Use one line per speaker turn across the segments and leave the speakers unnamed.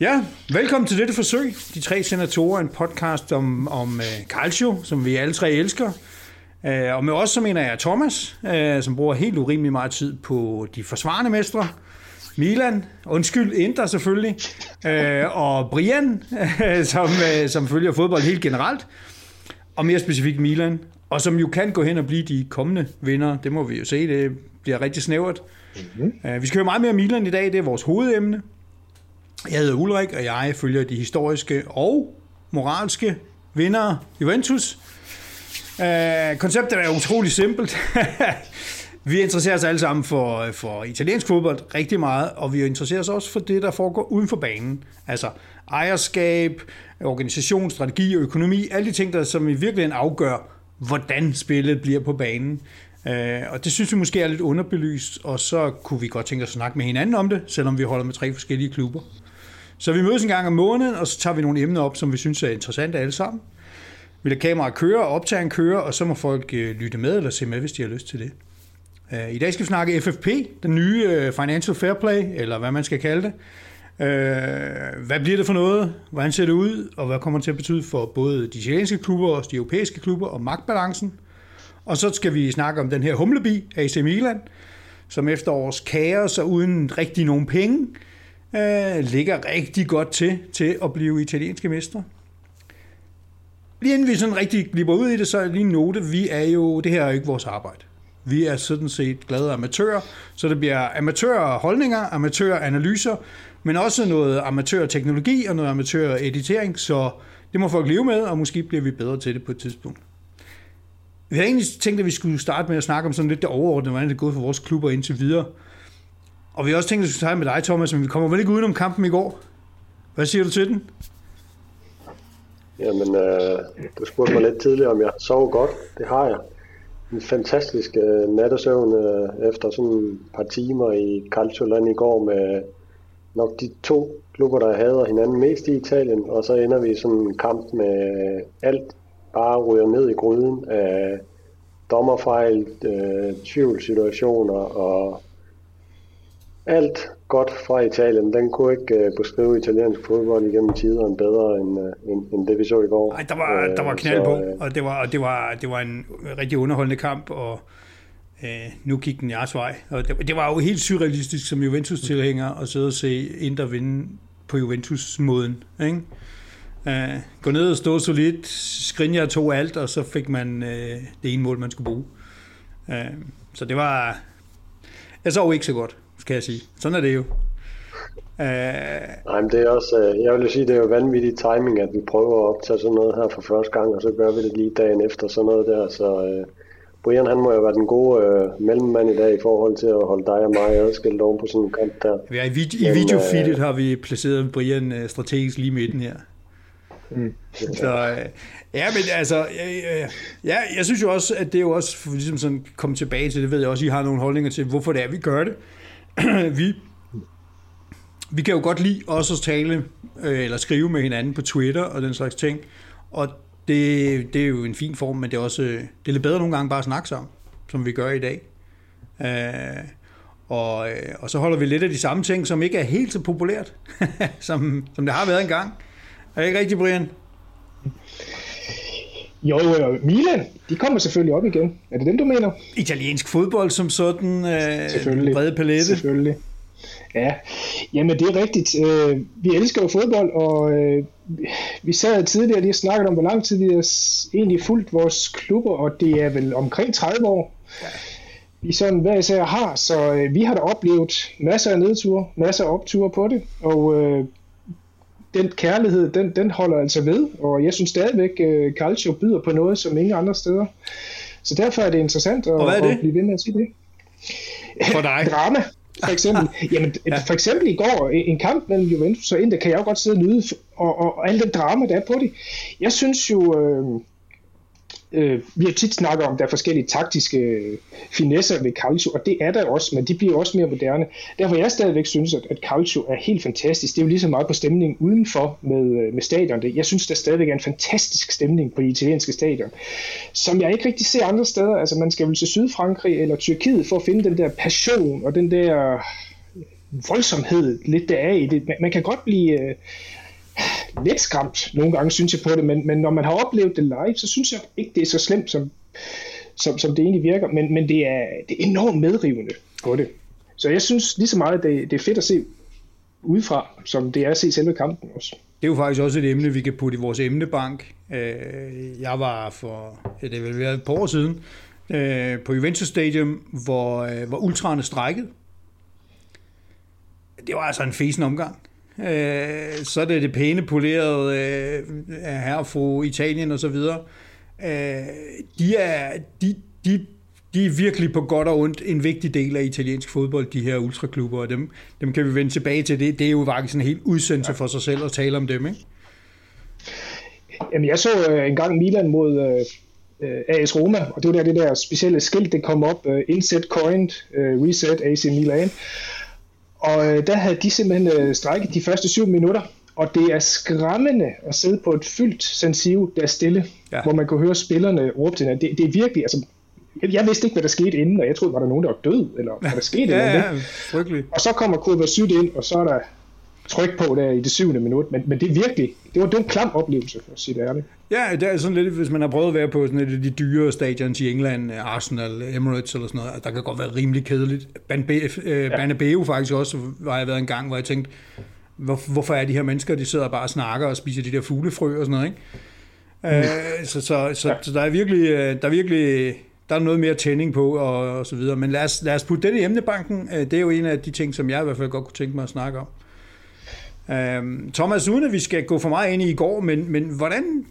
Ja, velkommen til dette forsøg. De tre senatorer, en podcast om, om uh, calcio, som vi alle tre elsker. Uh, og med os, så mener jeg Thomas, uh, som bruger helt urimelig meget tid på de forsvarende mestre. Milan, undskyld, Inter selvfølgelig, uh, og Brian, uh, som, uh, som følger fodbold helt generelt, og mere specifikt Milan, og som jo kan gå hen og blive de kommende vinder. Det må vi jo se, det bliver rigtig snævert. Uh, vi skal høre meget mere Milan i dag, det er vores hovedemne. Jeg hedder Ulrik, og jeg følger de historiske og moralske vinder Juventus. Uh, konceptet er utrolig simpelt. vi interesserer os alle sammen for, for italiensk fodbold rigtig meget, og vi interesserer os også for det, der foregår uden for banen. Altså ejerskab, organisation, strategi og økonomi, alle de ting, der som i virkeligheden afgør, hvordan spillet bliver på banen. Uh, og det synes vi måske er lidt underbelyst, og så kunne vi godt tænke os at snakke med hinanden om det, selvom vi holder med tre forskellige klubber. Så vi mødes en gang om måneden, og så tager vi nogle emner op, som vi synes er interessante alle sammen. Vi lader kameraet køre og en køre, og så må folk øh, lytte med eller se med, hvis de har lyst til det. Øh, I dag skal vi snakke FFP, den nye øh, Financial Fair Play, eller hvad man skal kalde det. Øh, hvad bliver det for noget? Hvordan ser det ud? Og hvad kommer det til at betyde for både de italienske klubber og de europæiske klubber og magtbalancen? Og så skal vi snakke om den her humlebi, AC Milan, som efter års kaos og uden rigtig nogen penge, øh, ligger rigtig godt til, til at blive italienske mestre. Lige inden vi sådan rigtig glipper ud i det, så er lige en note, vi er jo, det her er jo ikke vores arbejde. Vi er sådan set glade amatører, så det bliver amatørholdninger, amatøranalyser, men også noget amatørteknologi og noget amatøreditering, så det må folk leve med, og måske bliver vi bedre til det på et tidspunkt. Vi har egentlig tænkt, at vi skulle starte med at snakke om sådan lidt det overordnede, hvordan det er gået for vores klubber indtil videre. Og vi har også tænkt, at vi skulle tage med dig, Thomas, men vi kommer vel ikke udenom kampen i går. Hvad siger du til den?
Jamen, øh, du spurgte mig lidt tidligere, om jeg sov godt. Det har jeg. En fantastisk øh, nattesøvn øh, efter sådan et par timer i Calcioland i går med nok de to klubber, der hader hinanden mest i Italien, og så ender vi i sådan en kamp med alt bare ryger ned i gryden af dommerfejl, øh, tvivlsituationer og alt godt fra Italien. Den kunne ikke uh, beskrive italiensk fodbold igennem tiderne bedre end, uh, end, end det vi så i går.
Nej, der var, der var øh, knald på, uh, og, det var, og det, var, det var en rigtig underholdende kamp, og uh, nu gik den jeres vej. Og det, det var jo helt surrealistisk som Juventus-tilhænger at sidde og se Inter vinde på Juventus-måden. Ikke? Uh, gå ned og stå solidt, Skriniar tog alt, og så fik man uh, det ene mål, man skulle bruge. Uh, så det var... Jeg så ikke så godt kan jeg sige. Sådan er det jo.
Uh, Nej, men det er også, uh, jeg vil sige, det er jo vanvittig timing, at vi prøver at optage sådan noget her for første gang, og så gør vi det lige dagen efter sådan noget der, så uh, Brian han må jo være den gode uh, mellemmand i dag i forhold til at holde dig og mig adskilt oven på sådan en kamp der.
Ja, i, vid- i videofeedet uh, har vi placeret Brian uh, strategisk lige midten her. Mm. Så, uh, ja, men altså, ja, ja, jeg synes jo også, at det er jo også, for ligesom sådan komme tilbage til det, ved jeg også, I har nogle holdninger til, hvorfor det er, vi gør det. vi, vi kan jo godt lide også at tale øh, eller skrive med hinanden på Twitter og den slags ting. Og det, det er jo en fin form, men det er også øh, det er lidt bedre nogle gange bare at snakke sammen, som vi gør i dag. Øh, og, øh, og så holder vi lidt af de samme ting, som ikke er helt så populært, som, som det har været engang. Er det ikke rigtigt, Brian?
Jo, jo, Milan, de kommer selvfølgelig op igen. Er det dem, du mener?
Italiensk fodbold som sådan, øh, selvfølgelig. brede palette.
Selvfølgelig. Ja, jamen det er rigtigt. Øh, vi elsker jo fodbold, og øh, vi sad tidligere lige og snakkede om, hvor lang tid vi har egentlig fulgt vores klubber, og det er vel omkring 30 år. Ja. Vi sådan hver især har, så øh, vi har da oplevet masser af nedture, masser af opture på det, og øh, den kærlighed, den, den holder altså ved, og jeg synes stadigvæk, uh, Calcio byder på noget, som ingen andre steder. Så derfor er det interessant at,
at
blive ved med at sige det.
For dig?
Drama, for eksempel. Jamen, ja. for eksempel i går, en kamp mellem Juventus og Inter, kan jeg jo godt sidde og nyde, og, og, og al den drama, der er på det. Jeg synes jo, øh, øh, vi har tit snakket om, der er forskellige taktiske øh, finesser ved Calcio, og det er der også, men de bliver også mere moderne. Derfor jeg stadigvæk synes, at, at Calcio er helt fantastisk. Det er jo lige så meget på stemningen udenfor med, øh, med stadion. Jeg synes, der stadigvæk er en fantastisk stemning på de italienske stadion, som jeg ikke rigtig ser andre steder. Altså man skal vel til Sydfrankrig eller Tyrkiet for at finde den der passion og den der øh, voldsomhed lidt der er i det. Man, man kan godt blive øh, lidt skræmt nogle gange, synes jeg på det, men, men når man har oplevet det live, så synes jeg ikke, det er så slemt, som, som, som det egentlig virker, men, men det, er, det er enormt medrivende på det. Så jeg synes lige så meget, det, det er fedt at se udefra, som det er at se selve kampen også.
Det er jo faktisk også et emne, vi kan putte i vores emnebank. Øh, jeg var for, ja, det vil være et par år siden, øh, på Juventus Stadium, hvor, øh, hvor ultraerne strækkede. Det var altså en fesen omgang. Så er det det pæne polerede her fra Italien og så videre. De er, de, de, de er virkelig på godt og ondt en vigtig del af italiensk fodbold, de her ultraklubber, og dem, dem kan vi vende tilbage til. Det, det er jo faktisk en helt udsendelse for sig selv at tale om dem, ikke?
Jamen, jeg så øh, en gang Milan mod øh, øh AS Roma, og det var der det der specielle skilt, det kom op, øh, inset coined, øh, reset AC Milan. Og øh, der havde de simpelthen øh, strækket de første syv minutter, og det er skræmmende at sidde på et fyldt San Siro, der er stille, ja. hvor man kan høre spillerne råbe til hinanden. Det, det er virkelig, altså jeg vidste ikke, hvad der skete inden, og jeg troede, var der nogen, der var død, eller hvad der skete.
ja, eller ja, frygteligt.
Og så kommer Kurva Syd ind, og så er der tryk på der i det syvende minut, men, men det er virkelig, det var, det var en klam oplevelse, for at sige det ærligt.
Ja, det er sådan lidt, hvis man har prøvet at være på sådan et af de dyre stadions i England, Arsenal, Emirates eller sådan noget, der kan godt være rimelig kedeligt. Øh, Banabeo ja. faktisk også, var jeg været en gang, hvor jeg tænkte, hvor, hvorfor er de her mennesker, de sidder bare og snakker og spiser de der fuglefrø og sådan noget, ikke? Mm. Øh, så, så, så, ja. så der er virkelig, øh, der er virkelig der er noget mere tænding på og, og så videre. Men lad os, lad os putte den i emnebanken. Øh, det er jo en af de ting, som jeg i hvert fald godt kunne tænke mig at snakke om. Øhm, Thomas, uden at vi skal gå for meget ind i i går, men, men hvordan,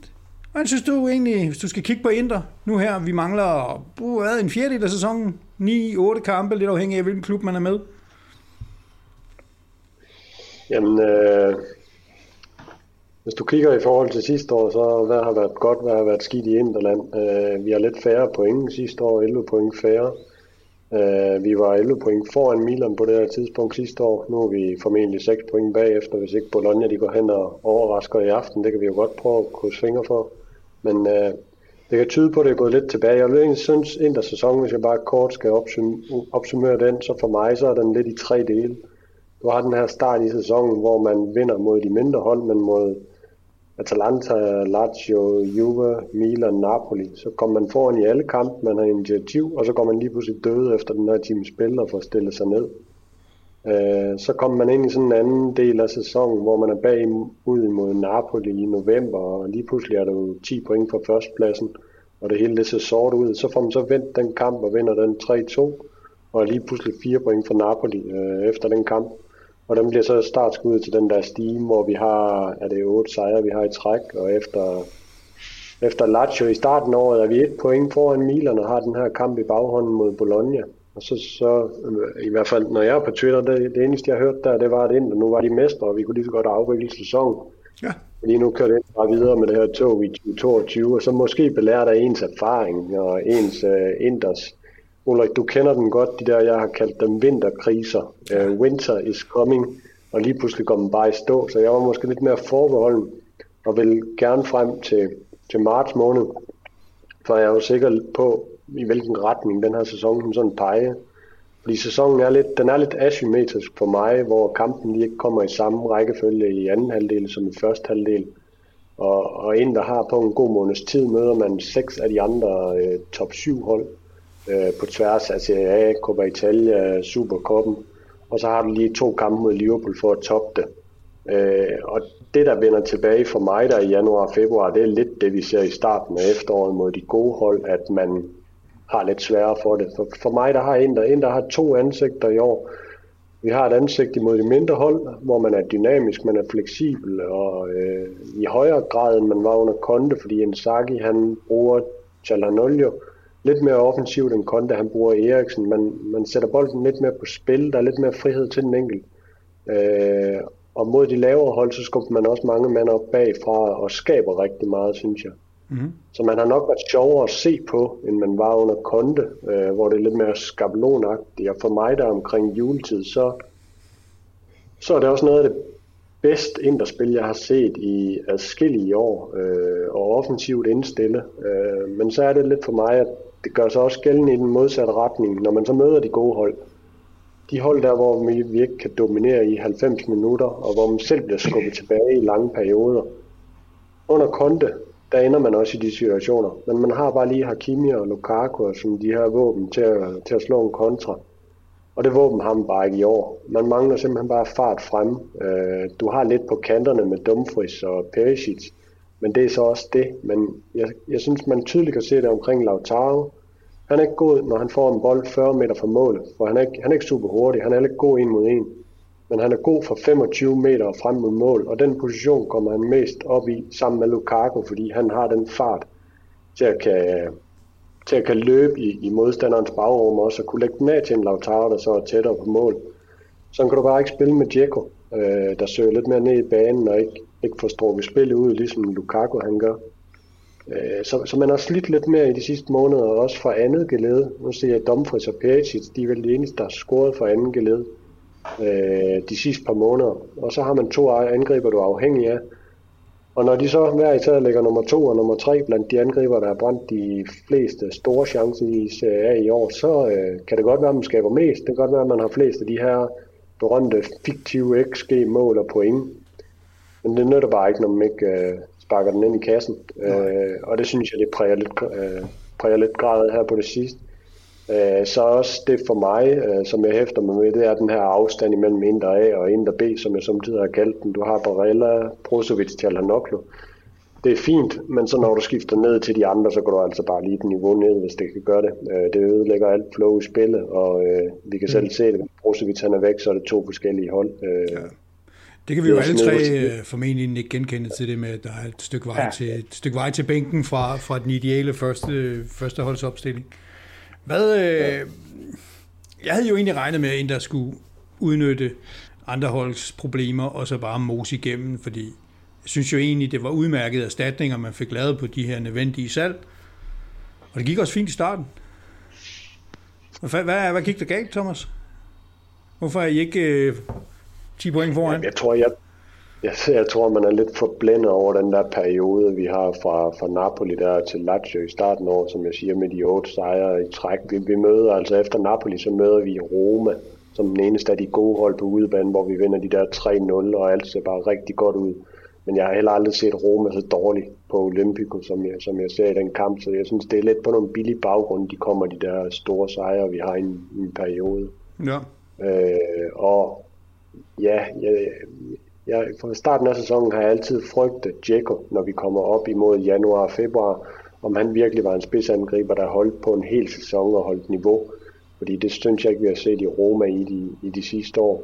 hvordan synes du egentlig, hvis du skal kigge på Inter nu her, vi mangler hvad, en fjerdedel af sæsonen, 9-8 kampe, lidt afhængig af hvilken klub man er med?
Jamen, øh, hvis du kigger i forhold til sidste år, så hvad har været godt, hvad har været skidt i Interland. Øh, vi har lidt færre point sidste år, 11 point færre. Øh, Øh, vi var 11 point foran Milan på det her tidspunkt sidste år. Nu er vi formentlig 6 point bagefter, hvis ikke Bologna de går hen og overrasker i aften. Det kan vi jo godt prøve at kunne svinge for. Men øh, det kan tyde på, at det er gået lidt tilbage. Jeg vil egentlig synes, at sæsonen, hvis jeg bare kort skal opsummere den, så for mig så er den lidt i tre dele. Du har den her start i sæsonen, hvor man vinder mod de mindre hold, men mod Atalanta, Lazio, Juve, Milan, Napoli. Så kom man foran i alle kampe, man har initiativ, og så går man lige pludselig døde efter den her time spil og får stillet sig ned. Øh, så kom man ind i sådan en anden del af sæsonen, hvor man er bag ud mod Napoli i november, og lige pludselig er der jo 10 point fra førstpladsen, og det hele det ser sort ud. Så får man så vendt den kamp og vinder den 3-2, og lige pludselig 4 point fra Napoli øh, efter den kamp. Og den bliver så startskuddet til den der stime, hvor vi har, er det otte sejre, vi har i træk, og efter, efter Lazio i starten af året er vi et point foran Milan og har den her kamp i baghånden mod Bologna. Og så, så i hvert fald, når jeg er på Twitter, det, det eneste jeg hørte der, det var, at Inter nu var de mestre, og vi kunne lige så godt afvikle sæsonen. Ja. Lige nu kører det bare videre med det her tog i 2022, og så måske belære af ens erfaring og ens uh, Inters Ulrik, du kender dem godt, de der, jeg har kaldt dem vinterkriser. Uh, winter is coming, og lige pludselig går man bare i stå, så jeg var måske lidt mere forbeholden, og vil gerne frem til, til marts måned, for jeg er jo sikker på, i hvilken retning den her sæson sådan peger. Fordi sæsonen er lidt, den er lidt asymmetrisk for mig, hvor kampen lige ikke kommer i samme rækkefølge i anden halvdel som i første halvdel. Og, og en, der har på en god måneds tid, møder man seks af de andre øh, top 7 hold øh, på tværs altså af Serie A, Coppa Italia, Supercoppen, og så har du lige to kampe mod Liverpool for at toppe det. Øh, og det, der vender tilbage for mig der i januar og februar, det er lidt det, vi ser i starten af efteråret mod de gode hold, at man har lidt sværere for det. For, for mig, der har en, der, en, der har to ansigter i år. Vi har et ansigt imod de mindre hold, hvor man er dynamisk, man er fleksibel, og øh, i højere grad, end man var under Konte, fordi Inzaghi, han bruger Chalanolio, lidt mere offensivt end Konte, han bruger Eriksen. Man, man sætter bolden lidt mere på spil, der er lidt mere frihed til den enkelte. Øh, og mod de lavere hold, så skubber man også mange mænd op bagfra og skaber rigtig meget, synes jeg. Mm-hmm. Så man har nok været sjovere at se på, end man var under Konte, øh, hvor det er lidt mere skabelonagtigt. Og for mig der omkring juletid, så, så er det også noget af det bedste interspil, jeg har set i adskillige år, øh, og offensivt indstille. Øh, men så er det lidt for mig, at det gør sig også gældende i den modsatte retning, når man så møder de gode hold. de hold der, hvor vi, vi ikke kan dominere i 90 minutter, og hvor man selv bliver skubbet tilbage i lange perioder. Under Conte, der ender man også i de situationer. Men man har bare lige Hakimi og Lukaku som de her våben til at, til at slå en kontra. Og det våben har man bare ikke i år. Man mangler simpelthen bare fart frem. Øh, du har lidt på kanterne med Dumfries og Perisic, men det er så også det. Men jeg, jeg synes, man tydeligt kan se det omkring Lautaro. Han er ikke god, når han får en bold 40 meter fra målet, for han er ikke, han er ikke super hurtig. Han er ikke god en mod en. Men han er god fra 25 meter frem mod mål, og den position kommer han mest op i sammen med Lukaku, fordi han har den fart til at kan, til at kan løbe i, i modstanderens bagrum også, og kunne lægge den af til en Lautaro, der så er tættere på mål. Så kan du bare ikke spille med Dzeko, øh, der søger lidt mere ned i banen og ikke, ikke får strukket spillet ud, ligesom Lukaku han gør. Øh, så, så man har slidt lidt mere i de sidste måneder, også for andet gelede. Nu ser jeg Dumfries og Perisic, de er vel de eneste, der har scoret for anden gelede øh, de sidste par måneder. Og så har man to angriber, du er afhængig af. Og når de så hver især ligger nummer to og nummer tre blandt de angriber, der har brændt de fleste store chancer i Serie A i år, så øh, kan det godt være, at man skaber mest. Det kan godt være, at man har flest af de her berømte fiktive XG-mål og point. Men det nytter bare ikke, når man ikke øh, sparker den ind i kassen. Øh, og det synes jeg, det præger lidt, øh, præger lidt gradet her på det sidste. Øh, så også det for mig, øh, som jeg hæfter mig med, det er den her afstand imellem Indre A og Indre B, som jeg samtidig har kaldt den. Du har Barella, Brozovic, Tjalhanoglu. Det er fint, men så når du skifter ned til de andre, så går du altså bare lige et niveau ned, hvis det kan gøre det. Øh, det ødelægger alt flow i spillet, og vi kan selv mm. se det. Brozovic han er væk, så er det to forskellige hold. Ja.
Det kan vi jo alle tre formentlig ikke genkende til det med, at der er et stykke vej, ja. til, et stykke vej til bænken fra, fra den ideale første, første holdsopstilling. Hvad, øh, jeg havde jo egentlig regnet med, en, der skulle udnytte andre holds problemer, og så bare mose igennem, fordi jeg synes jo egentlig, det var udmærket erstatninger, man fik lavet på de her nødvendige salg. Og det gik også fint i starten. Hvad, hvad, hvad gik der galt, Thomas? Hvorfor er I ikke øh, 10 point foran?
Jeg tror, jeg, jeg, jeg tror, man er lidt forblændet over den der periode, vi har fra, fra Napoli der til Lazio i starten år, som jeg siger, med de otte sejre i træk. Vi, vi møder altså efter Napoli, så møder vi Roma, som den eneste af de gode hold på udebane, hvor vi vinder de der 3-0, og alt ser bare rigtig godt ud. Men jeg har heller aldrig set Roma så dårligt på Olympico, som jeg, som jeg ser i den kamp, så jeg synes, det er lidt på nogle billige baggrunde, de kommer de der store sejre, vi har i en, en periode.
Ja.
Øh, og ja, jeg, jeg, fra starten af sæsonen har jeg altid frygtet Dzeko, når vi kommer op imod januar og februar, om han virkelig var en spidsangriber, der holdt på en hel sæson og holdt niveau. Fordi det synes jeg ikke, vi har set i Roma i de, i de sidste år.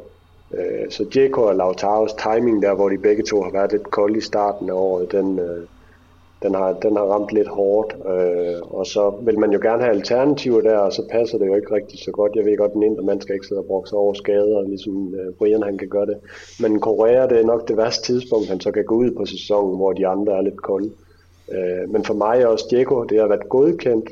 Øh, så Dzeko og Lautaros timing der, hvor de begge to har været lidt kolde i starten af året, den, øh, den har, den har ramt lidt hårdt, øh, og så vil man jo gerne have alternativer der, og så passer det jo ikke rigtig så godt. Jeg ved godt, den indre mand skal ikke sidde og brokse over skader, ligesom øh, Brian han kan gøre det. Men Korea, det er nok det værste tidspunkt, han så kan gå ud på sæsonen, hvor de andre er lidt kolde. Øh, men for mig også Diego, det har været godkendt.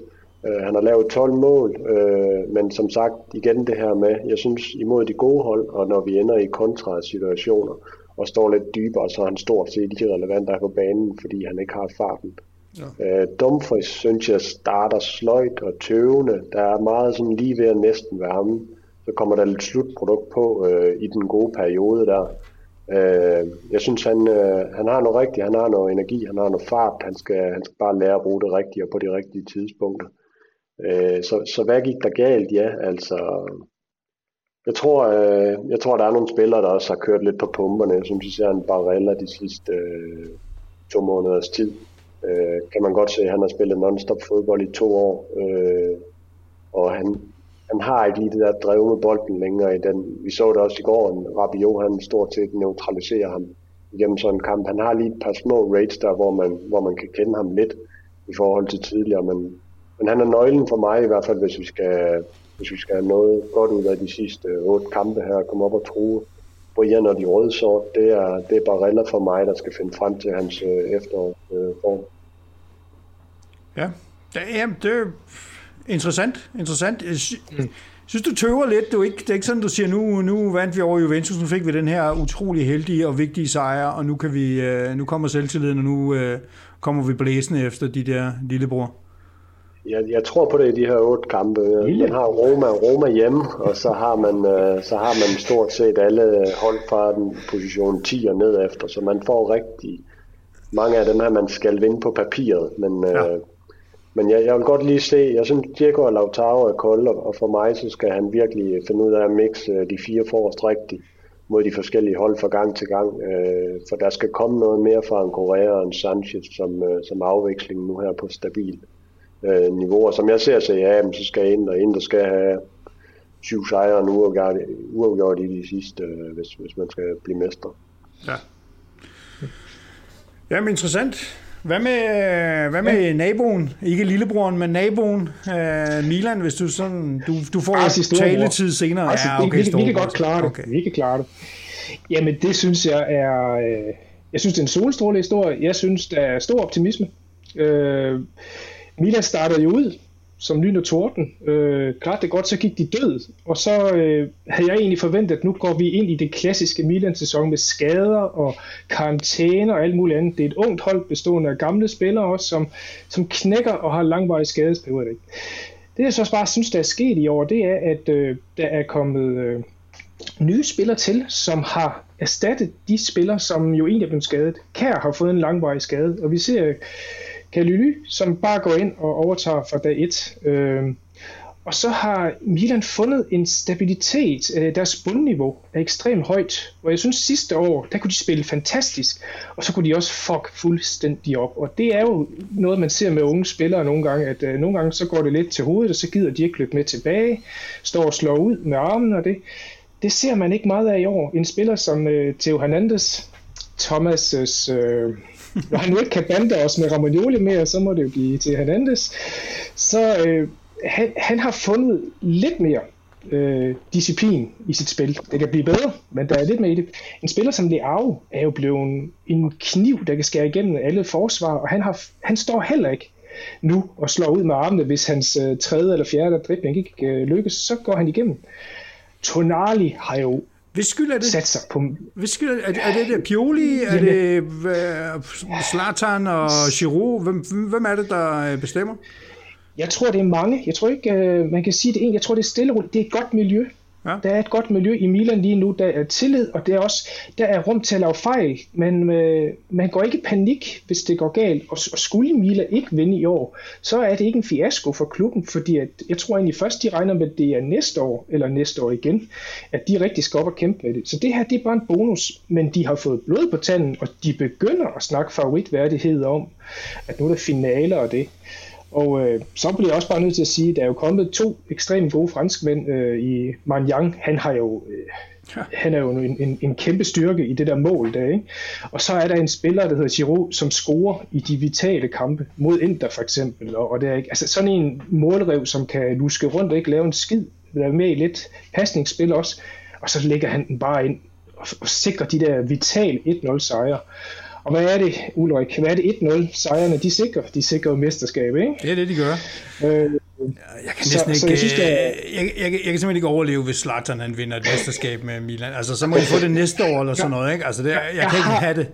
Øh, han har lavet 12 mål, øh, men som sagt igen det her med, jeg synes imod de gode hold, og når vi ender i kontrasituationer, og står lidt dybere, så er han stort set ikke relevant der på banen, fordi han ikke har farten. Ja. Øh, Dumfries synes jeg starter sløjt og tøvende. Der er meget sådan lige ved at næsten varme. Så kommer der lidt slutprodukt på øh, i den gode periode der. Øh, jeg synes, han, øh, han har noget rigtigt. Han har noget energi, han har noget fart. Han skal, han skal bare lære at bruge det rigtige og på de rigtige tidspunkter. Øh, så, så hvad gik der galt? Ja, altså jeg tror, øh, jeg tror, der er nogle spillere, der også har kørt lidt på pumperne. Jeg synes især en Barella de sidste øh, to måneders tid. Øh, kan man godt se, at han har spillet non-stop fodbold i to år. Øh, og han, han har ikke lige det der drev med bolden længere i den. Vi så det også i går, at Rabiot, han stort set neutraliserer ham igennem sådan en kamp. Han har lige et par små rates der, hvor man, hvor man kan kende ham lidt i forhold til tidligere, men, men han er nøglen for mig i hvert fald, hvis vi skal hvis vi skal have noget godt ud af de sidste otte kampe her, komme op og true Brian og de røde sort, det er, det er bare Barella for mig, der skal finde frem til hans øh, efterform. Øh,
ja, det er interessant. interessant. Jeg synes, du tøver lidt. Du ikke, det er ikke sådan, du siger, nu, nu vandt vi over Juventus, nu fik vi den her utrolig heldige og vigtige sejr, og nu, kan vi, øh, nu kommer selvtilliden, og nu øh, kommer vi blæsende efter de der lillebror.
Jeg, jeg tror på det i de her otte kampe. Man har Roma Roma hjemme, og så har man, øh, så har man stort set alle hold fra den position 10 og ned efter, så man får rigtig mange af dem her, man skal vinde på papiret. Men, øh, ja. men jeg, jeg vil godt lige se, jeg synes, Diego og Lautaro er kolde, og for mig så skal han virkelig finde ud af at mixe de fire forrest rigtigt mod de forskellige hold fra gang til gang. Øh, for der skal komme noget mere fra en Correa og en Sanchez som, øh, som afveksling nu her på stabil øh, niveauer. Som jeg ser, så ja, så skal ind, og ind, der skal have syv sejre og uafgjort, i de sidste, øh, hvis, hvis man skal blive mester.
Ja. Jamen interessant. Hvad med, hvad med ja. naboen? Ikke lillebroren, men naboen. Uh, Milan, hvis du sådan... Du, du får altså, taletid senere.
Altså, ja, okay, vi, vi, kan godt klare det. Okay. Vi kan klare det. Jamen, det synes jeg er... Øh, jeg synes, det er en solstråle historie. Jeg synes, der er stor optimisme. Uh, Milan startede jo ud som lyn og torden. Øh, klart det godt, så gik de død. Og så øh, havde jeg egentlig forventet, at nu går vi ind i det klassiske Milan-sæson med skader og karantæne og alt muligt andet. Det er et ungt hold bestående af gamle spillere også, som, som knækker og har langvarige skadesperioder. Det jeg så også bare synes, der er sket i år, det er, at øh, der er kommet øh, nye spillere til, som har erstattet de spillere, som jo egentlig er blevet skadet. Kær har fået en langvarig skade, og vi ser Kalyly, som bare går ind og overtager fra dag 1. Øh, og så har Milan fundet en stabilitet. Øh, deres bundniveau er ekstremt højt. Og jeg synes sidste år, der kunne de spille fantastisk. Og så kunne de også fuck fuldstændig op. Og det er jo noget, man ser med unge spillere nogle gange. At øh, nogle gange så går det lidt til hovedet, og så gider de ikke løbe med tilbage. Står og slår ud med armen og det. Det ser man ikke meget af i år. En spiller som øh, Theo Hernandez, Thomas' øh, når han nu ikke kan bande os med Romagnoli mere, så må det jo blive til Hernandez. Så øh, han, han har fundet lidt mere øh, disciplin i sit spil. Det kan blive bedre, men der er lidt mere i det. En spiller som Leao er jo blevet en kniv, der kan skære igennem alle forsvar, og han, har, han står heller ikke nu og slår ud med armene, hvis hans øh, tredje eller fjerde dribling ikke øh, lykkes, så går han igennem. Tonali har jo
hvis skyld er det?
Sat sig på...
Hvis skyld er, er det der Pioli? Er det Zlatan og Giroud? Hvem, hvem er det, der bestemmer?
Jeg tror, det er mange. Jeg tror ikke, øh, man kan sige det en. Jeg tror, det er stille Det er et godt miljø. Ja. Der er et godt miljø i Milan lige nu, der er tillid, og det er også, der er rum til at lave fejl, men øh, man går ikke i panik, hvis det går galt, og, og skulle Milan ikke vinde i år, så er det ikke en fiasko for klubben, fordi at, jeg tror egentlig først, de regner med, at det er næste år, eller næste år igen, at de rigtig skal op og kæmpe med det. Så det her, det er bare en bonus, men de har fået blod på tanden, og de begynder at snakke favoritværdighed om, at nu er der finaler og det. Og øh, så bliver jeg også bare nødt til at sige, at der er jo kommet to ekstremt gode franskmænd øh, i Manjang. Han har jo... Øh, Ja. Han er jo en, en, en kæmpe styrke i det der mål der, ikke? Og så er der en spiller, der hedder Giroud, som scorer i de vitale kampe mod Inter for eksempel. Og, og det er ikke, altså sådan en målrev, som kan luske rundt og ikke lave en skid, være med i lidt pasningsspil også. Og så lægger han den bare ind og, og sikrer de der vital 1-0 sejre. Og hvad er det, Ulrik? Hvad er det 1-0 sejrene, de sikrer? De sikrer mesterskab, ikke?
Det er det, de gør. Øh, jeg kan næsten så, ikke, så jeg, synes, jeg, jeg, jeg, jeg, kan simpelthen ikke overleve, hvis Zlatan han vinder et mesterskab med Milan. Altså, så må de få det næste år eller sådan noget, ikke? Altså, det, jeg, jeg kan ikke have det.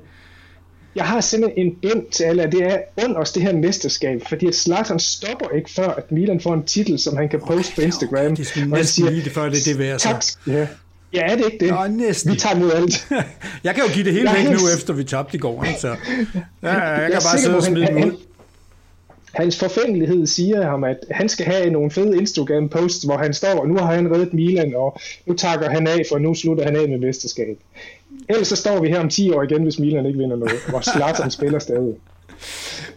Jeg har simpelthen en bøn til alle, at det er under os det her mesterskab, fordi at Zlatan stopper ikke før, at Milan får en titel, som han kan poste okay, på Instagram.
Det er næsten lige det før, det er det værd.
Tak, ja, Ja, er det ikke det? Nå,
næsten.
Vi tager mod alt.
jeg kan jo give det hele væk nu, efter vi tabte i går. Så, ja, jeg, jeg kan bare sidde og smide dem ud.
Hans forfængelighed siger ham, at han skal have nogle fede Instagram-posts, hvor han står, og nu har han reddet Milan, og nu takker han af, for nu slutter han af med mesterskab. Ellers så står vi her om 10 år igen, hvis Milan ikke vinder noget, hvor Zlatan spiller stadig.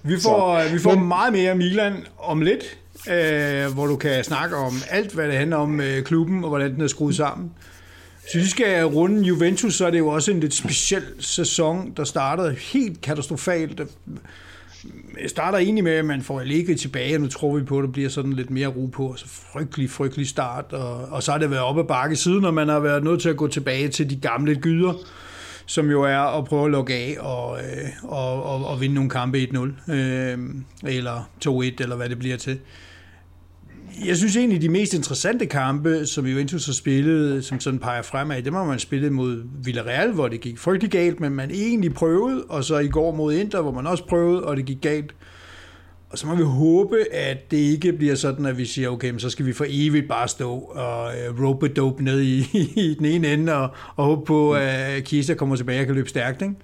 Vi får, så. vi får Men, meget mere Milan om lidt, øh, hvor du kan snakke om alt, hvad det handler om øh, klubben, og hvordan den er skruet sammen. Så vi skal runde Juventus, så er det jo også en lidt speciel sæson, der startede helt katastrofalt. Det starter egentlig med, at man får Allegri tilbage, og nu tror vi på, at det bliver sådan lidt mere ro på. Så frygtelig, frygtelig start. Og, og så har det været op ad bakke siden, når man har været nødt til at gå tilbage til de gamle gyder, som jo er at prøve at lukke af og, øh, og, og, og vinde nogle kampe 1-0, øh, eller 2-1, eller hvad det bliver til jeg synes egentlig, de mest interessante kampe, som Juventus har spillet, som sådan peger fremad, det må man spillet mod Villarreal, hvor det gik frygtelig galt, men man egentlig prøvede, og så i går mod Inter, hvor man også prøvede, og det gik galt. Og så må vi håbe, at det ikke bliver sådan, at vi siger, okay, så skal vi for evigt bare stå og uh, rope dope ned i, i den ene ende, og, og håbe på, at Kisa kommer tilbage og kan løbe stærkt, ikke?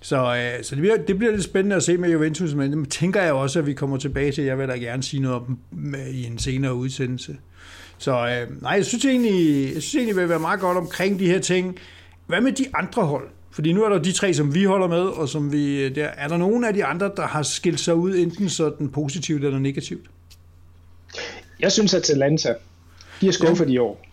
Så, uh, så det, bliver, det bliver lidt spændende at se med Juventus, men det tænker jeg også, at vi kommer tilbage til. Jeg vil da gerne sige noget om i en senere udsendelse. Så uh, nej, jeg synes, egentlig, jeg synes egentlig, det vil være meget godt omkring de her ting. Hvad med de andre hold? Fordi nu er der de tre, som vi holder med, og som vi, der, er der nogen af de andre, der har skilt sig ud, enten sådan positivt eller negativt?
Jeg synes, at Atalanta, de er skuffet ja. i år.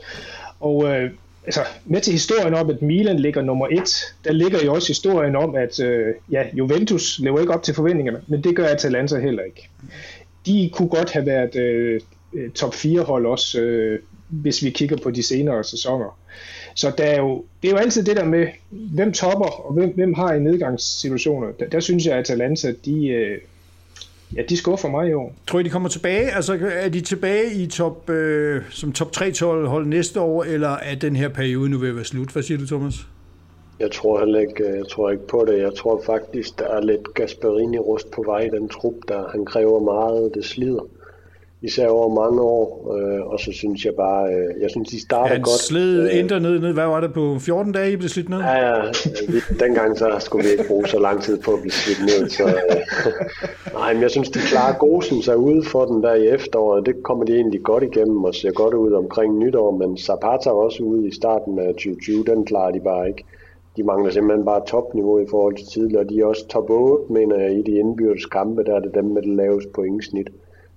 Og øh, altså, med til historien om, at Milan ligger nummer et, der ligger jo også historien om, at øh, ja, Juventus lever ikke op til forventningerne, men det gør Atalanta heller ikke. De kunne godt have været øh, øh top 4 hold også, øh, hvis vi kigger på de senere sæsoner. Så der er jo, det er jo altid det der med, hvem topper, og hvem, hvem har i nedgangssituationer. Der, der synes jeg, at Atalanta, de, øh, ja, de skuffer mig i år.
Tror I, de kommer tilbage? Altså, er de tilbage i top, øh, som top 3 hold næste år, eller er den her periode nu ved at være slut? Hvad siger du, Thomas?
Jeg tror heller ikke, øh, jeg tror ikke på det. Jeg tror faktisk, der er lidt Gasperini-rust på vej i den trup, der han kræver meget, det slider især over mange år, øh, og så synes jeg bare, øh, jeg synes, de starter godt.
sled øh, ændrer ned, ned, hvad var det, på 14 dage, I blev slidt ned?
Ja, ja, vi, dengang så skulle vi ikke bruge så lang tid på at blive slidt ned, så øh, nej, men jeg synes, de klarer Gosen sig ude for den der i efteråret, det kommer de egentlig godt igennem, og ser godt ud omkring nytår, men Zapata også ude i starten af 2020, den klarer de bare ikke. De mangler simpelthen bare topniveau i forhold til tidligere, og de er også top 8, mener jeg, i de indbyrdes kampe, der er det dem med det laveste pointsnit.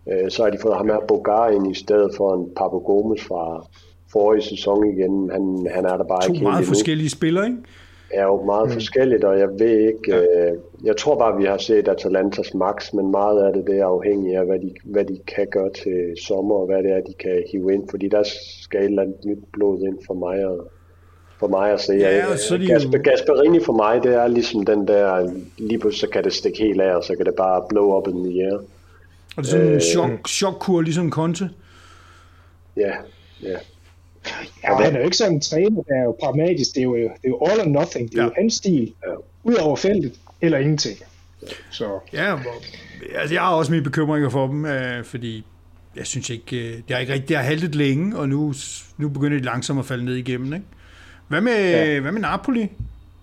Øh, så har de fået ham her Bogar ind i stedet for en Papo Gomes fra forrige sæson igen. Han, han er der bare
to
ikke
meget forskellige spillere, ikke?
er jo meget mm. forskelligt, og jeg ved ikke, ja. øh, jeg tror bare, vi har set Atalantas max, men meget af det, det er afhængigt af, hvad de, hvad de kan gøre til sommer, og hvad det er, de kan hive ind, fordi der skal et eller andet nyt blod ind for mig, og for mig at se. Ja, så de Gasper. Gasperini for mig, det er ligesom den der, lige pludselig så kan det stikke helt af, og så kan det bare blow up in the air.
Og det er sådan en øh, chok, chokkur, ligesom Conte?
Ja, ja.
Ja, han er jo ikke sådan en træner, der er jo pragmatisk. Det er jo, det er jo all or nothing. Det er ja. jo hans stil. Ja. Ud over feltet, eller ingenting. Så.
Ja, altså jeg har også mine bekymringer for dem, øh, fordi jeg synes ikke, øh, det har ikke rigtig, det har haltet længe, og nu, nu begynder de langsomt at falde ned igennem. Ikke? Hvad, med, ja. hvad med Napoli?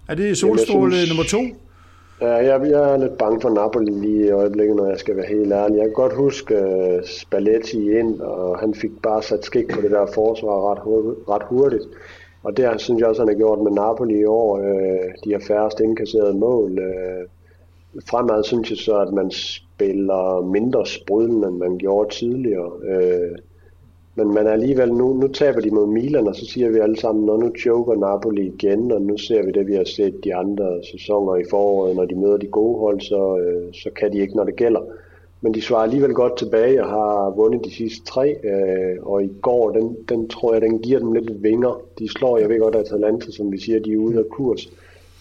Er det solstråle synes, nummer to?
Ja, jeg, jeg er lidt bange for Napoli lige i øjeblikket, når jeg skal være helt ærlig. Jeg kan godt huske uh, Spalletti ind, og han fik bare sat skik på det der forsvar ret, ret hurtigt. Og det synes jeg også, han har gjort med Napoli i år. Uh, de har færrest indkasseret mål. Uh, fremad synes jeg så, at man spiller mindre sprudlende, end man gjorde tidligere. Uh, men man er alligevel, nu, nu taber de mod Milan, og så siger vi alle sammen, nu choker Napoli igen, og nu ser vi det, vi har set de andre sæsoner i foråret, når de møder de gode hold, så, øh, så kan de ikke, når det gælder. Men de svarer alligevel godt tilbage og har vundet de sidste tre, øh, og i går, den, den tror jeg, den giver dem lidt vinger. De slår, jeg ved godt, at Atalanta, som vi siger, de er ude af kurs.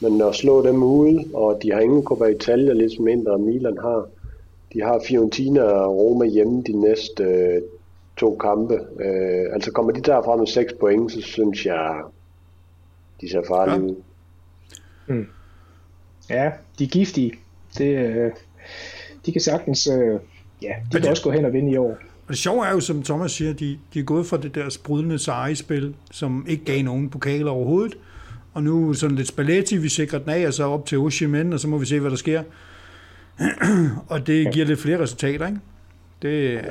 Men at slå dem ude, og de har ingen Copa Italia, lidt Inter og Milan har, de har Fiorentina og Roma hjemme de næste øh, to kampe. Øh, altså kommer de derfra med 6 point, så synes jeg, de ser farlige ja. ud.
Mm. Ja, de er giftige. Det, øh, de kan sagtens, øh, ja, de kan det, også gå hen og vinde i år.
Og det sjove er jo, som Thomas siger, de, de er gået fra det der sprudlende seje-spil, som ikke gav nogen pokaler overhovedet, og nu sådan lidt spalletti, vi sikrer den af, og så op til Oshimen, og så må vi se, hvad der sker. og det giver lidt flere resultater, ikke? Det,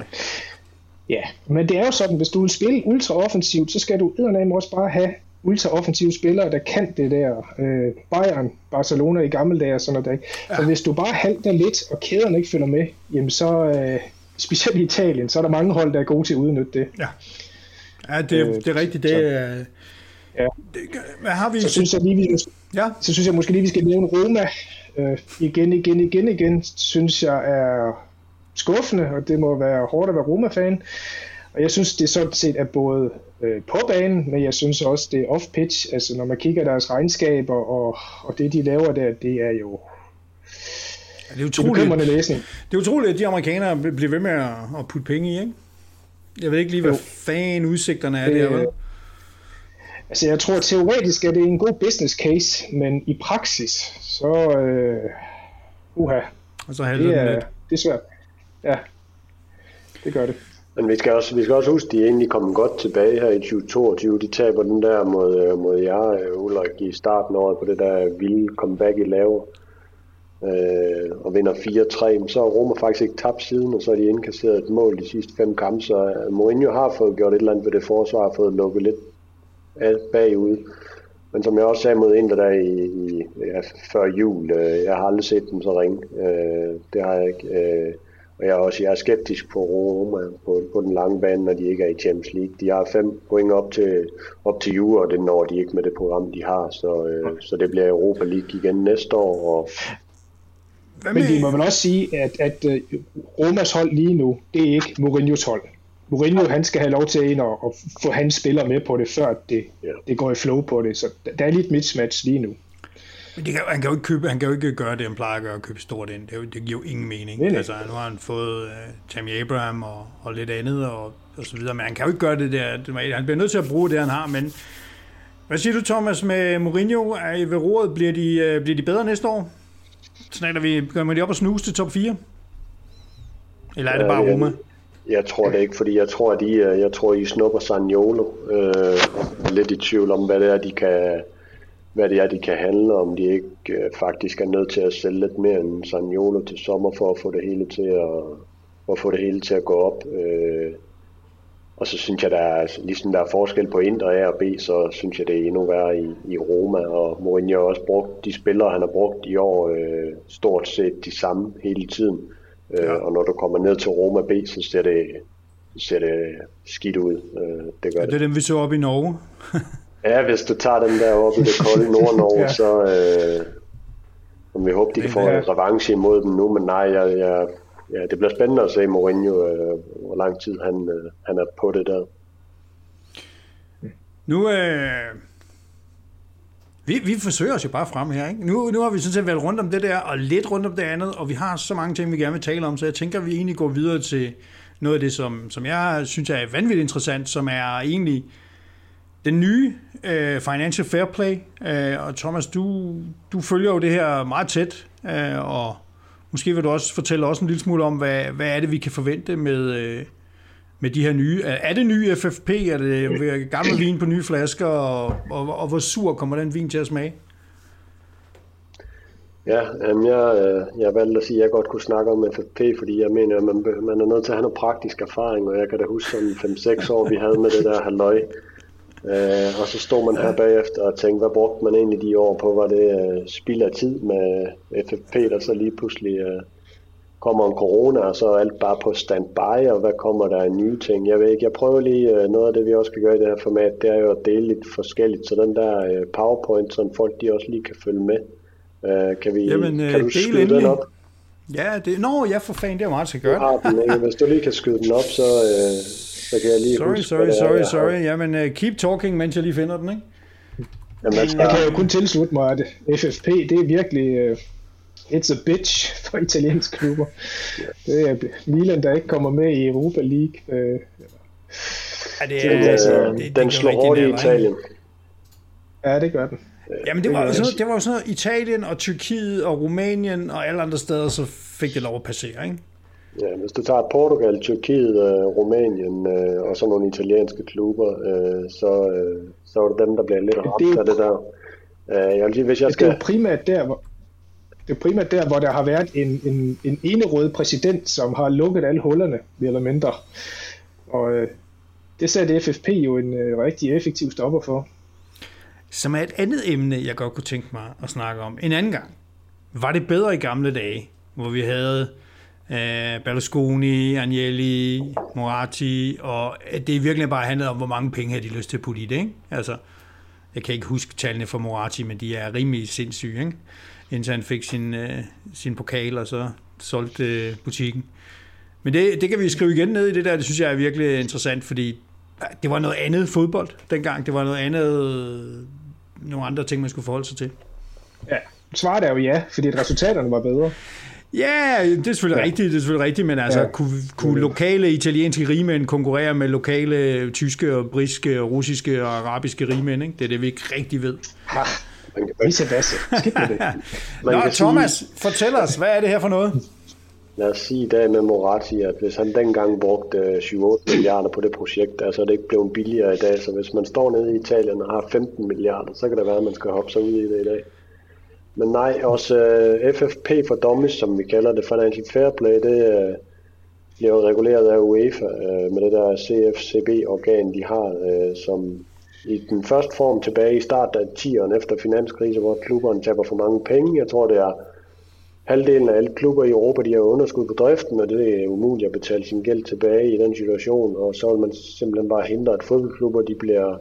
Ja, men det er jo sådan, hvis du vil spille ultraoffensivt, så skal du eddermame også bare have ultraoffensive spillere, der kan det der. Øh, Bayern, Barcelona i gamle dage og sådan noget. Ja. Så hvis du bare halter lidt, og kæderne ikke følger med, jamen så, øh, specielt i Italien, så er der mange hold, der er gode til at udnytte det.
Ja, ja det, øh, det er rigtigt. Det, er, ja. det, hvad har vi?
Så synes jeg lige, vi, ja. så synes jeg måske lige, vi skal nævne Roma. Øh, igen, igen, igen, igen, synes jeg er skuffende, og det må være hårdt at være Roma-fan. Og jeg synes, det sådan set er både øh, på banen, men jeg synes også, det er off-pitch. Altså, når man kigger deres regnskaber og, og det, de laver der, det er jo
det er utroligt, det læsning. Det er utroligt, at de amerikanere bliver ved med at putte penge i, ikke? Jeg ved ikke lige, hvad jo. fan udsigterne er det, der, vel?
Altså, jeg tror teoretisk, at det er en god business case, men i praksis, så... Øh, uha.
Og så det, er,
det er svært. Ja, det gør det.
Men vi skal også, vi skal også huske, at de er egentlig kom godt tilbage her i 2022. De taber den der mod, øh, mod jer, øh, Ulrik, i starten af året på det der vilde comeback i lave. Øh, og vinder 4-3. Så har Roma faktisk ikke tabt siden, og så har de indkasseret et mål de sidste fem kampe. Så øh, Mourinho har fået gjort et eller andet ved det forsvar, har fået lukket lidt bagud. Men som jeg også sagde mod Inter der i, i ja, før jul, øh, jeg har aldrig set dem så ringe. Øh, det har jeg ikke. Øh, og jeg er også jeg er skeptisk på Roma på, på den lange bane, når de ikke er i Champions League. De har fem point op til, op til jul, og det når de ikke med det program, de har. Så, øh, så det bliver Europa League igen næste år. Og...
Men vi må vel også sige, at, at uh, Romas hold lige nu, det er ikke Mourinhos hold. Mourinho, han skal have lov til ind og, og få hans spillere med på det, før det, ja. det går i flow på det. Så der er lidt mismatch lige nu.
Men det kan, han, kan jo ikke købe, han kan jo ikke gøre det, han plejer at gøre, at købe stort ind. Det, det giver jo ingen mening. Nej. Altså, nu har han fået uh, Tammy Abraham og, og lidt andet, og, og så videre, men han kan jo ikke gøre det der. Han bliver nødt til at bruge det, han har, men hvad siger du, Thomas, med Mourinho? Er ved rådet, bliver de, uh, bliver de bedre næste år? Snakker vi, gør de op og snuse til top 4? Eller er det bare Roma?
Jeg tror det ikke, fordi jeg tror, at de, jeg tror, I snupper Sanjolo. Øh, lidt i tvivl om, hvad det er, de kan, hvad det er, de kan handle om. De ikke øh, faktisk er nødt til at sælge lidt mere end Sanjolo til sommer for at få det hele til at, for at, få det hele til at gå op. Øh, og så synes jeg, der er, ligesom der er forskel på Indre A og B, så synes jeg, det er endnu værre i, i Roma. Og Mourinho har også brugt de spillere, han har brugt i år, øh, stort set de samme hele tiden. Øh, ja. Og når du kommer ned til Roma B, så ser det, ser det skidt ud. Øh,
det gør ja, det er dem, vi så op i Norge.
ja, hvis du tager den der op i det kolde Nord-Norge, ja. så... Øh, vi håber, de kan få en revanche imod dem nu, men nej, jeg, jeg, ja, det bliver spændende at se Mourinho, øh, hvor lang tid han, øh, han er på det der.
Nu, øh, vi, vi forsøger os jo bare frem her. Ikke? Nu, nu har vi sådan set været rundt om det der, og lidt rundt om det andet, og vi har så mange ting, vi gerne vil tale om, så jeg tænker, at vi egentlig går videre til noget af det, som, som jeg synes er vanvittigt interessant, som er egentlig den nye øh, Financial Fair Play. øh, og Thomas, du, du følger jo det her meget tæt, øh, og måske vil du også fortælle os en lille smule om, hvad, hvad er det, vi kan forvente med, øh, med de her nye. Er det nye FFP? Er det øh, gammel vin på nye flasker? Og, og, og hvor sur kommer den vin til at smage?
Ja, jamen jeg, øh, jeg valgte at sige, at jeg godt kunne snakke om FFP, fordi jeg mener, at man, man er nødt til at have noget praktisk erfaring, og jeg kan da huske sådan 5-6 år, vi havde med det der halløj. Uh, og så stod man her bagefter og tænkte, hvad brugte man egentlig de år på? Var det uh, spild af tid med FFP, der så lige pludselig uh, kommer en corona, og så er alt bare på standby, og hvad kommer der af nye ting? Jeg ved ikke, jeg prøver lige øh, noget af det, vi også kan gøre i det her format, det er jo at dele lidt forskelligt, så den der øh, PowerPoint, så folk de også lige kan følge med. Uh, kan, vi,
Jamen, kan du skyde endelig. den op? Ja, det, nå, ja for fanden, det er meget at gøre
det. Den, ikke? Hvis du lige kan skyde den op, så, uh, så kan jeg lige
Sorry,
huske,
sorry, sorry, er, sorry. Jamen, uh, keep talking, mens jeg lige finder den, ikke?
Jamen, altså, jeg kan jo kun tilslutte mig, at FFP, det er virkelig... Uh, it's a bitch for italienske klubber. Det er Milan, der ikke kommer med i Europa League. Øh,
ja, det er, det, altså, det, det, den slår hårdt i Italien.
Ja, det gør den.
Jamen det var, jo sådan, det var jo sådan noget, Italien og Tyrkiet og Rumænien og alle andre steder, så fik det lov at passere, ikke?
Ja, hvis du tager Portugal, Tyrkiet, uh, Rumænien uh, og så nogle italienske klubber, uh, så, uh, så er det dem, der bliver lidt ramt af det der.
Uh, jeg vil sige, hvis jeg skal... Det er primært der, hvor, det er primært der, hvor der har været en, en, en enerød præsident, som har lukket alle hullerne, mere eller mindre. Og øh, det satte FFP jo en øh, rigtig effektiv stopper for.
Som er et andet emne, jeg godt kunne tænke mig at snakke om en anden gang. Var det bedre i gamle dage, hvor vi havde øh, Berlusconi, Agnelli, Moratti, og det virkelig bare handlet om, hvor mange penge har de lyst til at putte i det, ikke? Altså, jeg kan ikke huske tallene for Moratti, men de er rimelig sindssyge, ikke? indtil han fik sin, øh, sin pokal, og så solgte øh, butikken. Men det, det kan vi skrive igen ned i det der, det synes jeg er virkelig interessant, fordi det var noget andet fodbold dengang. Det var noget andet, øh, nogle andre ting, man skulle forholde sig til.
Ja, svaret er jo ja, fordi resultaterne var bedre.
Ja, det er selvfølgelig ja. rigtigt, det er selvfølgelig rigtigt, men altså, ja. kunne, kunne lokale italienske rigmænd konkurrere med lokale tyske og briske og russiske og arabiske rigmænd, ikke? Det er det, vi ikke rigtig ved.
Ja. Skidt med det.
Nå, Thomas, sige... fortæl os, hvad er det her for noget?
lad os sige i dag med Moratti, at hvis han dengang brugte 7-8 milliarder på det projekt, altså er det ikke blevet billigere i dag, så hvis man står nede i Italien og har 15 milliarder, så kan det være, at man skal hoppe sig ud i det i dag. Men nej, også øh, FFP for Dummies, som vi kalder det, Financial Fair Play, det uh, bliver reguleret af UEFA øh, med det der CFCB-organ, de har, som i den første form tilbage i starten af 10'erne efter finanskrisen, hvor klubberne taber for mange penge. Jeg tror, det er halvdelen af alle klubber i Europa, de har underskud på driften, og det er umuligt at betale sin gæld tilbage i den situation, og så vil man simpelthen bare hindre, at fodboldklubber de bliver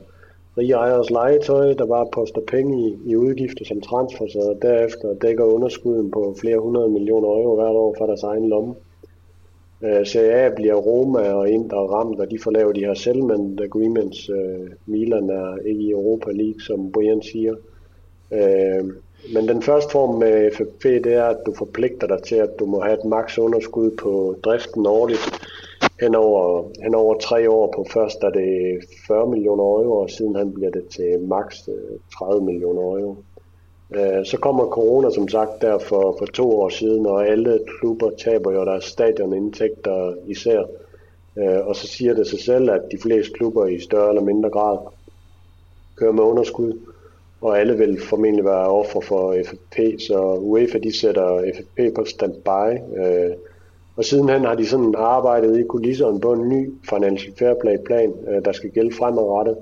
rige ejeres legetøj, der bare poster penge i, i udgifter som transfer, så derefter dækker underskuden på flere hundrede millioner euro hvert år fra deres egen lomme. Øh, Serie A bliver Roma og Inter ramt, og de får lavet de her settlement agreements. Øh, Milan er ikke i Europa League, som Brian siger. Øh, men den første form med FFP, det er, at du forpligter dig til, at du må have et maks underskud på driften årligt hen over, hen over tre år. På først er det 40 millioner euro, og siden han bliver det til maks øh, 30 millioner euro. Øh, så kommer corona som sagt der for, for to år siden, og alle klubber taber jo deres stadionindtægter især. Øh, og så siger det sig selv, at de fleste klubber i større eller mindre grad kører med underskud og alle vil formentlig være offer for FFP, så UEFA de sætter FFP på standby. Og sidenhen har de sådan arbejdet i kulisserne på en ny Financial Fair Play plan, øh, der skal gælde fremadrettet.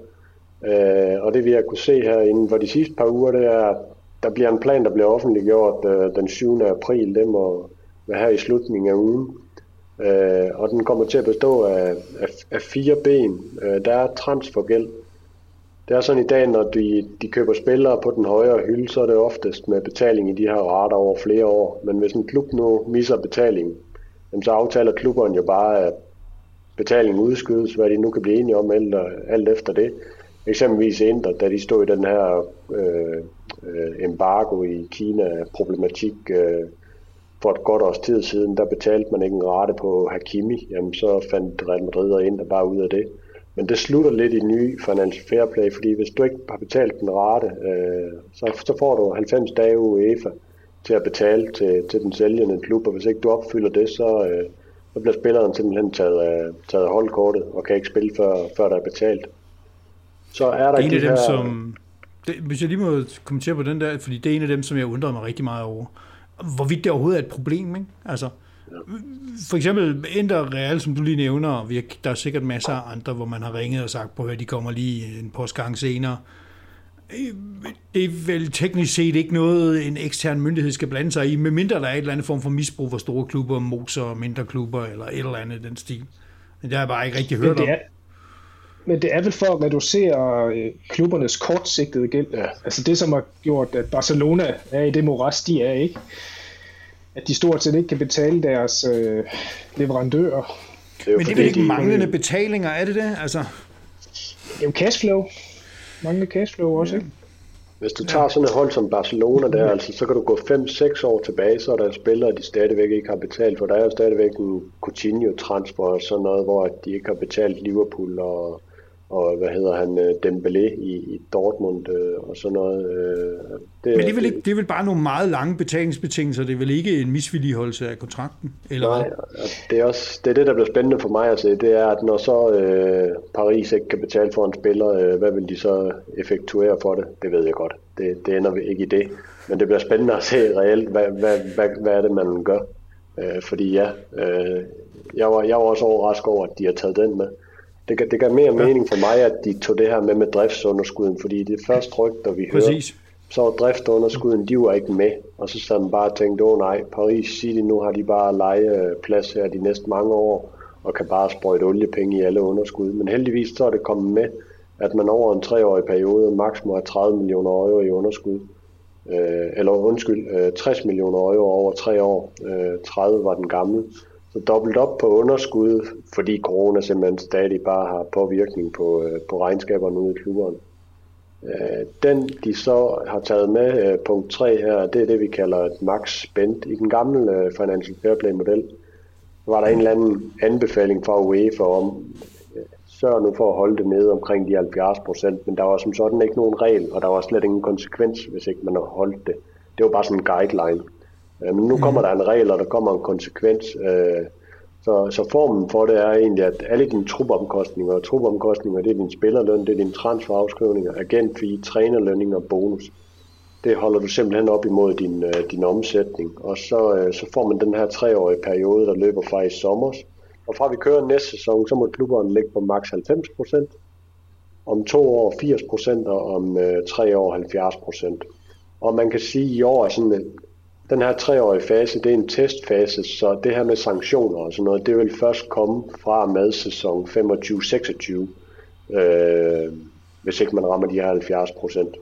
Øh, og det vi har kunne se her inden for de sidste par uger, det er, der bliver en plan, der bliver offentliggjort øh, den 7. april. Det må være her i slutningen af ugen. Øh, og den kommer til at bestå af, af, af fire ben. Øh, der er transfergæld, det er sådan i dag, når de, de køber spillere på den højere hylde, så er det oftest med betaling i de her rater over flere år. Men hvis en klub nu misser jamen, så aftaler klubberne jo bare, at betalingen udskydes, hvad de nu kan blive enige om alt, alt efter det. Eksempelvis Inter, da de stod i den her øh, øh, embargo i Kina-problematik øh, for et godt års tid siden, der betalte man ikke en rate på Hakimi, jamen så fandt Real Madrid og Inter bare ud af det. Men det slutter lidt i ny Financial Fair Play, fordi hvis du ikke har betalt den rate, øh, så, så får du 90 dage UEFA til at betale til, til den sælgende klub, og hvis ikke du opfylder det, så, øh, så bliver spilleren simpelthen taget af, taget af holdkortet og kan ikke spille, før, før der er betalt.
Så er der er en af dem, her... som... Det, hvis jeg lige må kommentere på den der, fordi det er en af dem, som jeg undrer mig rigtig meget over. Hvorvidt det overhovedet er et problem, ikke? Altså, for eksempel Inter Real, som du lige nævner, der er sikkert masser af andre, hvor man har ringet og sagt på, at de kommer lige en postgang senere. Det er vel teknisk set ikke noget, en ekstern myndighed skal blande sig i, medmindre der er et eller andet form for misbrug for store klubber, moser, mindre klubber eller et eller andet den stil. Men det har jeg bare ikke rigtig hørt
men det er, om. Men det er vel for at reducere øh, klubbernes kortsigtede gæld. Ja. Altså det, som har gjort, at Barcelona er i det moras, de er, ikke? at de stort set ikke kan betale deres øh, leverandører.
Det Men det er vel ikke de, manglende betalinger, er det det? Altså...
Det er jo cashflow. Manglende cashflow også, ja. ikke?
Hvis du tager sådan et hold som Barcelona der, altså, så kan du gå 5-6 år tilbage, så er der spillere, de stadigvæk ikke har betalt, for der er jo stadigvæk en Coutinho-transfer og sådan noget, hvor de ikke har betalt Liverpool og og hvad hedder han, øh, Dembélé i, i Dortmund øh, og sådan noget. Øh,
det, Men det er, vel ikke, det er vel bare nogle meget lange betalingsbetingelser, det er vel ikke en misvilligeholdelse af kontrakten? Eller
Nej, det er, også, det er det, der bliver spændende for mig at se, det er, at når så øh, Paris ikke kan betale for en spiller, øh, hvad vil de så effektuere for det? Det ved jeg godt. Det, det ender vi ikke i det. Men det bliver spændende at se reelt, hvad, hvad, hvad, hvad er det, man gør. Øh, fordi ja, øh, jeg, var, jeg var også overrasket over, at de har taget den med det, det gør mere ja. mening for mig, at de tog det her med med driftsunderskuden, fordi det første rygter, vi Præcis. hørte, så var driftunderskuden, de var ikke med. Og så sad man bare og tænkte, åh nej, Paris City, nu har de bare lejeplads her de næste mange år, og kan bare sprøjte oliepenge i alle underskud. Men heldigvis så er det kommet med, at man over en treårig periode maks må have 30 millioner euro i underskud. Øh, eller undskyld, øh, 60 millioner euro over tre år. Øh, 30 var den gamle. Så dobbelt op på underskud, fordi corona simpelthen stadig bare har påvirkning på, øh, på regnskaberne ude i klubberne. Øh, den, de så har taget med, øh, punkt 3 her, det er det, vi kalder et max spend. I den gamle øh, Financial Fair Play-model var der en eller anden anbefaling fra UEFA om, øh, sørg nu for at holde det nede omkring de 70 procent, men der var som sådan ikke nogen regel, og der var slet ingen konsekvens, hvis ikke man har holdt det. Det var bare sådan en guideline. Øh, men nu kommer mm. der en regel, og der kommer en konsekvens. Øh, så, så formen for det er egentlig, at alle dine trupomkostninger, og trupomkostninger, det er din spillerløn, det er din transferafskrivninger, agentfee, trænerlønninger og bonus. Det holder du simpelthen op imod din, øh, din omsætning. Og så, så får man den her treårige periode, der løber fra i sommer. Og fra vi kører næste sæson, så må klubberne ligge på maks 90% om to år 80% og om øh, tre år 70% Og man kan sige, at i år er sådan den her treårige fase, det er en testfase, så det her med sanktioner og sådan noget, det vil først komme fra med sæson 25-26, øh, hvis ikke man rammer de her 70 procent.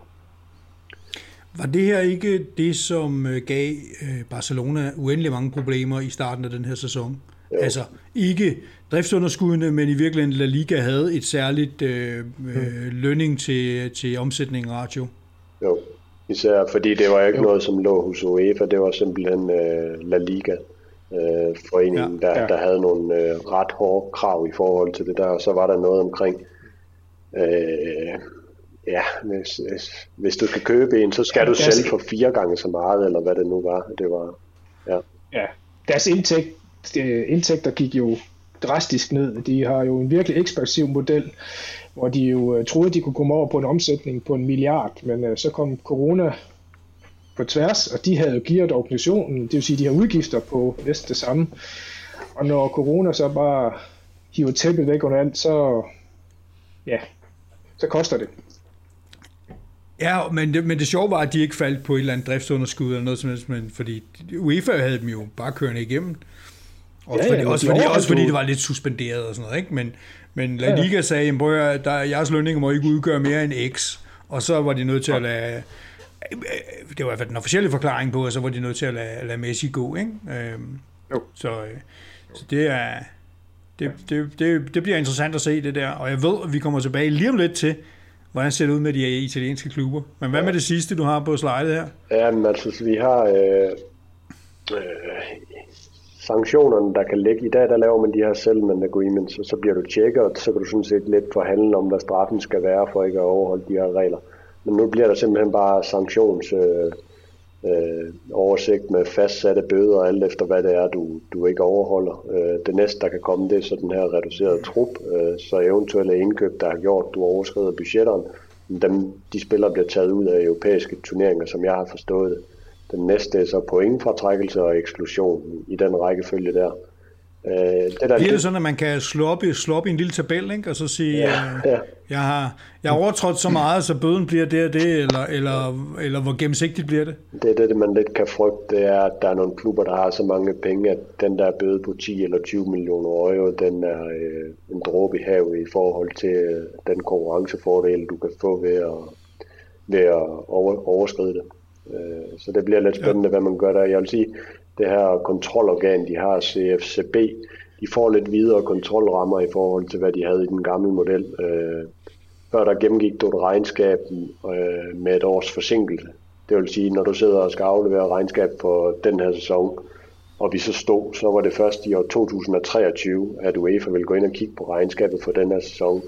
Var det her ikke det, som øh, gav øh, Barcelona uendelig mange problemer i starten af den her sæson? Jo. Altså ikke driftsunderskuddene, men i virkeligheden La Liga havde et særligt øh, øh, hmm. lønning til, til omsætning ratio.
Jo, Især fordi det var ikke jo. noget, som lå hos UEFA, det var simpelthen uh, La Liga uh, foreningen, ja. Der, ja. der havde nogle uh, ret hårde krav i forhold til det der, og så var der noget omkring, uh, ja, hvis, hvis du skal købe en, så skal ja, du sælge for fire gange så meget, eller hvad det nu var. Det var ja.
ja, deres indtægt, indtægter gik jo drastisk ned. De har jo en virkelig ekspansiv model, hvor de jo øh, troede, de kunne komme over på en omsætning på en milliard, men øh, så kom corona på tværs, og de havde jo gearet organisationen, det vil sige, de har udgifter på næsten det samme. Og når corona så bare hiver tæppet væk under alt, så, ja, så koster det.
Ja, men det, men det sjove var, at de ikke faldt på et eller andet driftsunderskud eller noget som helst, men fordi UEFA havde dem jo bare kørende igennem. Også, ja, fordi, ja, også, fordi, også fordi det var lidt suspenderet og sådan noget, ikke? Men, men La Liga ja. sagde, at der, jeres lønninger må ikke udgøre mere end X, og så var de nødt til at lade, det var i hvert fald den officielle forklaring på, og så var de nødt til at lade, lade Messi gå, ikke? Øhm, jo. Så, øh, så det er, det, det, det, det bliver interessant at se det der, og jeg ved, at vi kommer tilbage lige om lidt til, hvordan ser det ud med de italienske klubber. Men hvad med det sidste, du har på slidet her?
Ja, men altså, vi har øh, øh, sanktionerne, der kan ligge. I dag, der laver man de her settlement agreements, og så bliver du tjekket, og så kan du sådan set lidt forhandle om, hvad straffen skal være for ikke at overholde de her regler. Men nu bliver der simpelthen bare sanktions øh, øh, oversigt med fastsatte bøder, alt efter hvad det er, du, du ikke overholder. Øh, det næste, der kan komme, det er så den her reducerede trup, øh, så eventuelle indkøb, der har gjort, du overskrider budgetterne, dem, de spillere bliver taget ud af europæiske turneringer, som jeg har forstået det. Den næste er så pointfratrækkelse og eksklusion i den rækkefølge der.
Øh, det der Bliver det sådan, at man kan slå op, i, slå op i en lille tabel, ikke? og så sige, ja, øh, ja. jeg har jeg har overtrådt så meget, så bøden bliver det og det, eller, eller, eller hvor gennemsigtigt bliver det?
Det er det, man lidt kan frygte, det er, at der er nogle klubber, der har så mange penge, at den der bøde på 10 eller 20 millioner euro, den er øh, en dråbe i havet i forhold til øh, den konkurrencefordel, du kan få ved at, ved at over, overskride det. Øh, så det bliver lidt spændende, ja. hvad man gør der. Jeg vil sige, det her kontrolorgan, de har, CFCB, de får lidt videre kontrolrammer i forhold til, hvad de havde i den gamle model. Øh, før der gennemgik du et regnskab øh, med et års forsinkelse. Det vil sige, når du sidder og skal aflevere regnskab for den her sæson, og vi så stod, så var det først i år 2023, at UEFA vil gå ind og kigge på regnskabet for den her sæson.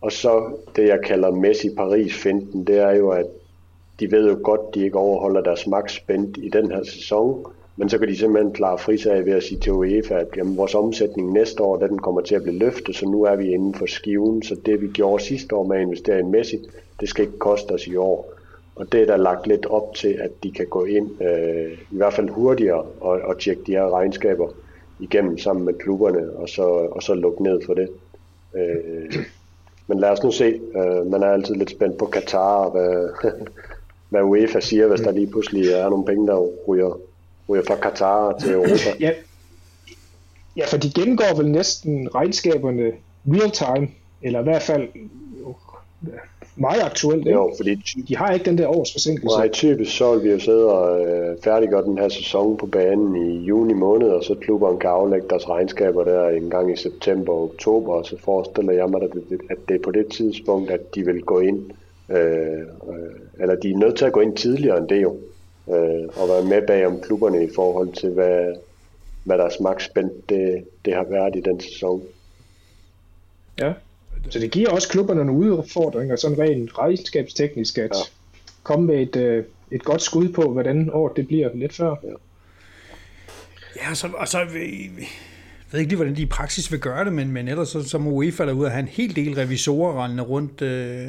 Og så det, jeg kalder Messi Paris-finten, det er jo, at de ved jo godt, de ikke overholder deres max spændt i den her sæson, men så kan de simpelthen klare frisag ved at sige til UEFA, at jamen, vores omsætning næste år, den kommer til at blive løftet, så nu er vi inden for skiven, så det vi gjorde sidste år med at investere i Messi, det skal ikke koste os i år. Og det er der lagt lidt op til, at de kan gå ind, øh, i hvert fald hurtigere, og, og tjekke de her regnskaber igennem sammen med klubberne, og så, og så lukke ned for det. Øh, men lad os nu se. Øh, man er altid lidt spændt på Katar, hvad, hvad UEFA siger, hvis der lige pludselig er nogle penge, der ryger, ryger fra Katar til Europa.
ja. ja, for de gennemgår vel næsten regnskaberne real time, eller i hvert fald meget aktuelt.
Jo, fordi
de har ikke den der års forsinkelse.
Nej, typisk så vil vi jo sidde og øh, færdiggøre den her sæson på banen i juni måned, og så klubberne kan aflægge deres regnskaber der en gang i september og oktober, og så forestiller jeg mig, at det, at det er på det tidspunkt, at de vil gå ind Øh, øh, eller de er nødt til at gå ind tidligere end det jo, øh, og være med bag om klubberne i forhold til, hvad, hvad deres magtspænd det, det har været i den sæson.
Ja, så det giver også klubberne nogle udfordringer, sådan rent regnskabsteknisk, at ja. komme med et, øh, et godt skud på, hvordan året det bliver lidt før. Ja.
Ja, så, og så jeg ved ikke lige, hvordan de i praksis vil gøre det, men, men ellers så, så må UEFA ud at have en hel del revisorer rendende rundt, øh,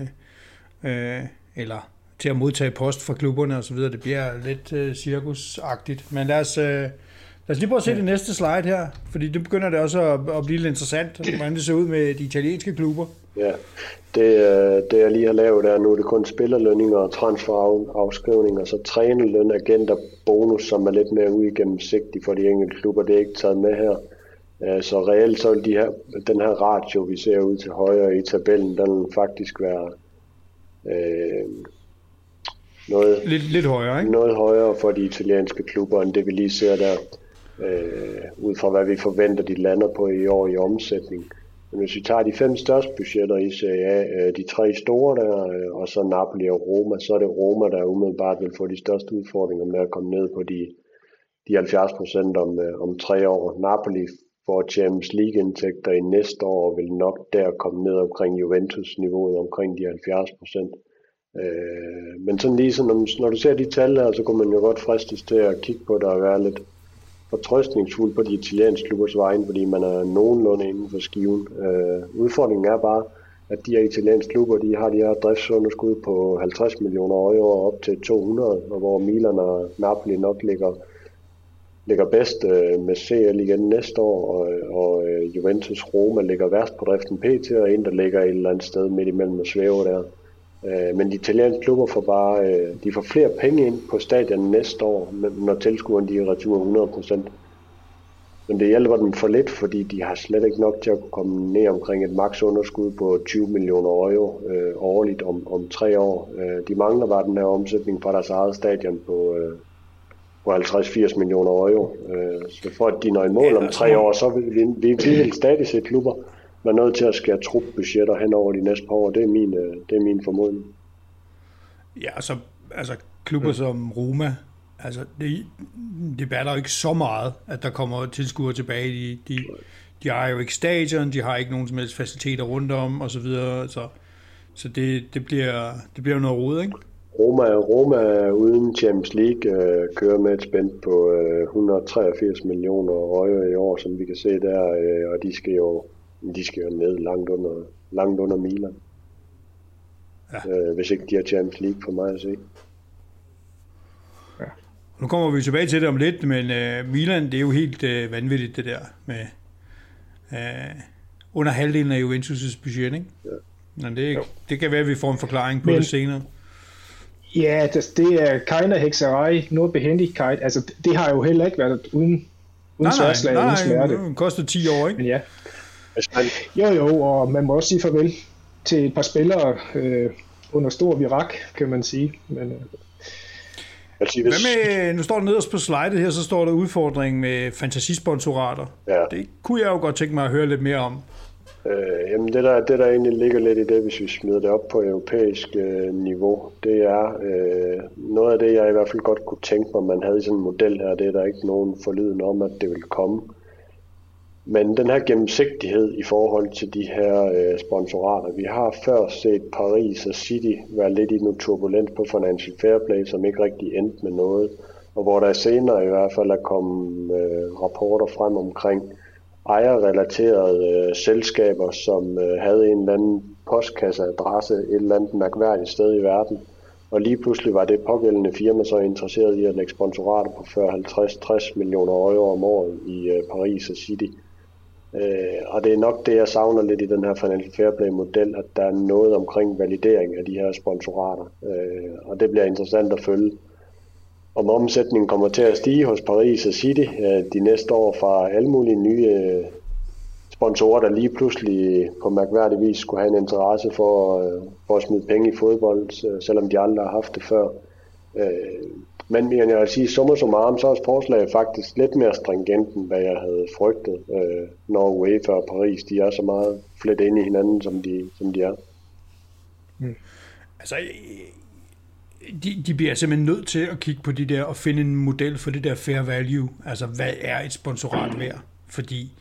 øh, eller til at modtage post fra klubberne og så videre. Det bliver lidt øh, cirkusagtigt. Men lad os, øh, lad os lige prøve at se ja. det næste slide her, fordi det begynder det også at, at blive lidt interessant, hvordan det ser ud med de italienske klubber.
Ja, det, øh, det jeg lige har lavet er nu, det er kun spillerlønninger og transferafskrivninger, så trænerløn, agenter, bonus, som er lidt mere uigennemsigtig for de enkelte klubber, det er ikke taget med her. Øh, så reelt så vil de her, den her ratio, vi ser ud til højre i tabellen, den vil faktisk være øh, noget,
lidt, lidt højere, ikke?
noget højere for de italienske klubber, end det vi lige ser der, øh, ud fra hvad vi forventer, de lander på i år i omsætning. Men hvis vi tager de fem største budgetter i Serie A, øh, de tre store der, øh, og så Napoli og Roma, så er det Roma, der umiddelbart vil få de største udfordringer med at komme ned på de, de 70 procent om, øh, om tre år. Napoli hvor Champions League-indtægter i næste år, vil nok der komme ned omkring Juventus-niveauet, omkring de 70 procent. Øh, men sådan lige sådan, når du ser de tal her, så kunne man jo godt fristes til at kigge på det og være lidt fortrøstningsfuld på de italienske klubbers vegne, fordi man er nogenlunde inden for skiven. Øh, udfordringen er bare, at de her italienske klubber, de har de her driftsunderskud på 50 millioner euro op til 200, og hvor Milan og Napoli nok ligger, ligger bedst øh, med CL igen næste år, og, og øh, Juventus Roma ligger værst på driften PT, og en, der ligger et eller andet sted midt imellem og svæver der. Øh, men de italienske klubber får bare øh, de får flere penge ind på stadion næste år, når tilskuerne de er retur 100%. Men det hjælper dem for lidt, fordi de har slet ikke nok til at komme ned omkring et maks underskud på 20 millioner euro øh, årligt om, om tre år. Øh, de mangler bare den her omsætning fra deres eget stadion på, øh, på 50-80 millioner euro. Øh, så for at de når i mål om tre år, så vil vi, vi, vi vil stadig se klubber, er nødt til at skære trupbudgetter hen over de næste par år. Det er min, øh, det er min formodning.
Ja, altså, altså klubber ja. som Roma, altså det, det batter jo ikke så meget, at der kommer tilskuere tilbage. De, de, de har jo ikke stadion, de har ikke nogen som helst faciliteter rundt om, og så videre. Så, så det, det, bliver, det bliver noget rod, ikke?
Roma, Roma uden Champions League øh, kører med et spænd på øh, 183 millioner euro i år, som vi kan se der, øh, og de skal jo de skal jo ned langt under, langt under Milan. Ja. Øh, hvis ikke de har Champions League for mig at se.
Ja. Nu kommer vi tilbage til det om lidt, men uh, Milan, det er jo helt uh, vanvittigt det der med uh, under halvdelen af Juventus' budget, ikke? Ja. Men det, det kan være, at vi får en forklaring på men, det senere.
Ja, det, det er keine hekserej, noget behendigkeit. Altså, det har jo heller ikke været uden, uden nej, nej, nej, uden smerte.
det koster 10 år, ikke?
Men ja, jo, jo, og man må også sige farvel til et par spillere øh, under stor virak, kan man sige. Men, øh,
Altså, hvis... Hvad med, nu står der nederst på slidet her, så står der udfordring med fantasisponsorater. Ja. Det kunne jeg jo godt tænke mig at høre lidt mere om.
Øh, jamen det der, det der egentlig ligger lidt i det, hvis vi smider det op på europæisk øh, niveau, det er øh, noget af det, jeg i hvert fald godt kunne tænke mig, man havde sådan en model her, det er der ikke nogen forlyden om, at det ville komme. Men den her gennemsigtighed i forhold til de her øh, sponsorater, vi har før set Paris og City være lidt i noget turbulent på Financial Fair Play, som ikke rigtig endte med noget, og hvor der senere i hvert fald er kommet øh, rapporter frem omkring ejerrelaterede øh, selskaber, som øh, havde en eller anden postkasseadresse et eller andet mærkværdigt sted i verden, og lige pludselig var det pågældende firma så interesseret i at lægge sponsorater på 40, 50, 60 millioner euro om året i øh, Paris og City. Øh, og det er nok det, jeg savner lidt i den her Financial Fair Play-model, at der er noget omkring validering af de her sponsorater. Øh, og det bliver interessant at følge. Om omsætningen kommer til at stige hos Paris og City øh, de næste år fra alle mulige nye øh, sponsorer, der lige pludselig på mærkværdig vis skulle have en interesse for, øh, for at smide penge i fodbold, øh, selvom de aldrig har haft det før. Øh, men jeg vil sige, summa summarum, så er forslaget faktisk lidt mere stringent, end hvad jeg havde frygtet, øh, når UEFA og Paris, de er så meget flet ind i hinanden, som de, som de er.
Mm. Altså, de, de bliver simpelthen nødt til at kigge på de der og finde en model for det der fair value. Altså, hvad er et sponsorat værd? Fordi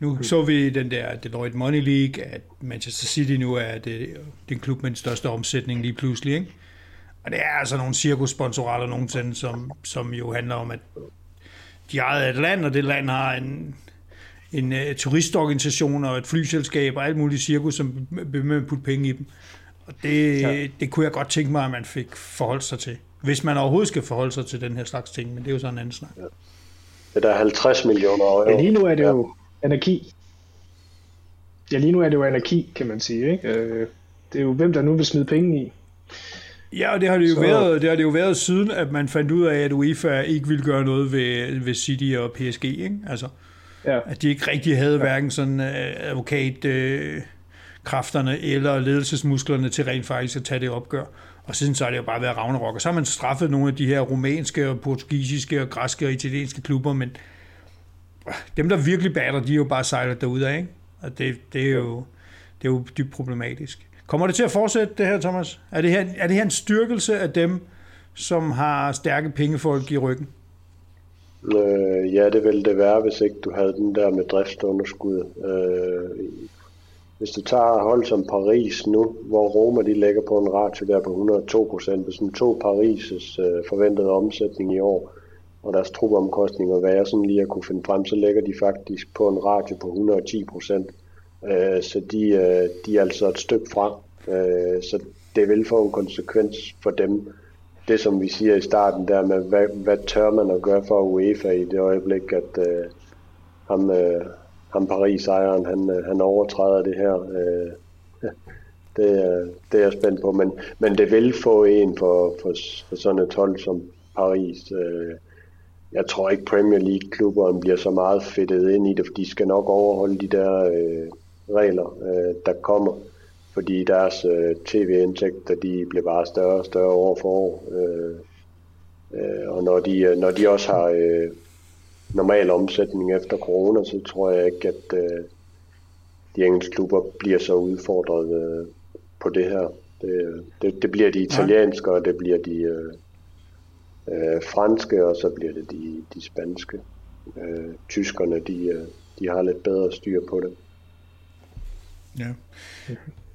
nu mm. så vi den der Deloitte Money League, at Manchester City nu er det, den klub med den største omsætning lige pludselig, ikke? Og det er altså nogle cirkussponsorater nogensinde, som, som jo handler om, at de ejer et land, og det land har en, en uh, turistorganisation og et flyselskab og alt muligt cirkus, som vil putte penge i dem. Og det, ja. det kunne jeg godt tænke mig, at man fik forholdt sig til. Hvis man overhovedet skal forholde sig til den her slags ting, men det er jo sådan en anden snak. Ja.
Det er 50 millioner euro.
Ja, lige nu er det jo anarki. Ja, lige nu er det jo anarki, kan man sige. Ikke? Øh, det er jo hvem, der nu vil smide penge i.
Ja, og det har det jo, så... været, det har det jo været siden, at man fandt ud af, at UEFA ikke ville gøre noget ved, ved City og PSG. Ikke? Altså, ja. At de ikke rigtig havde ja. hverken sådan uh, advokat uh, kræfterne eller ledelsesmusklerne til rent faktisk at tage det opgør. Og siden så har det jo bare været Ragnarok. Og så har man straffet nogle af de her rumænske og portugisiske og græske og italienske klubber, men dem, der virkelig batter, de er jo bare sejlet derude af, ikke? Og det, det, er jo, det er jo dybt problematisk. Kommer det til at fortsætte det her, Thomas? Er det her, er det her en styrkelse af dem, som har stærke pengefolk i ryggen?
Øh, ja, det ville det være, hvis ikke du havde den der med driftsunderskud. Øh, hvis du tager hold som Paris nu, hvor Roma de ligger på en ratio der på 102 procent, hvis man tog Paris' øh, forventede omsætning i år, og deres trupomkostninger, hvad jeg sådan lige har kunne finde frem, så ligger de faktisk på en ratio på 110 procent. Øh, så de, øh, de er altså et stykke fra. Øh, så det vil få en konsekvens for dem. Det som vi siger i starten der med, hvad, hvad tør man at gøre for UEFA i det øjeblik, at øh, ham, øh, ham Paris-ejeren, han, øh, han overtræder det her. Øh, det, det er jeg spændt på, men, men det vil få en for, for, for sådan et hold som Paris. Øh, jeg tror ikke Premier League-klubberne bliver så meget fedtet ind i det, for de skal nok overholde de der øh, regler, øh, der kommer, fordi deres øh, tv-indtægter, de bliver bare større og større år for år. Øh, øh, og når de, øh, når de også har øh, normal omsætning efter corona, så tror jeg ikke, at øh, de engelske klubber bliver så udfordret øh, på det her. Det, det, det bliver de italienske, og det bliver de øh, øh, franske, og så bliver det de, de spanske. Øh, tyskerne, de, øh, de har lidt bedre styr på det.
Ja.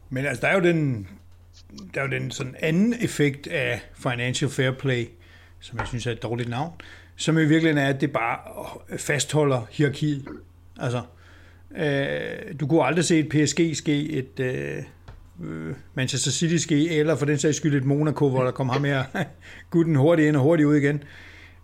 Men altså, der er jo den, der er jo den sådan anden effekt af Financial Fair Play, som jeg synes er et dårligt navn, som i virkeligheden er, at det bare fastholder hierarkiet. Altså, øh, du kunne aldrig se et PSG ske, et øh, Manchester City ske, eller for den sags skyld et Monaco, hvor der kom ham her gutten hurtigt ind og hurtigt ud igen.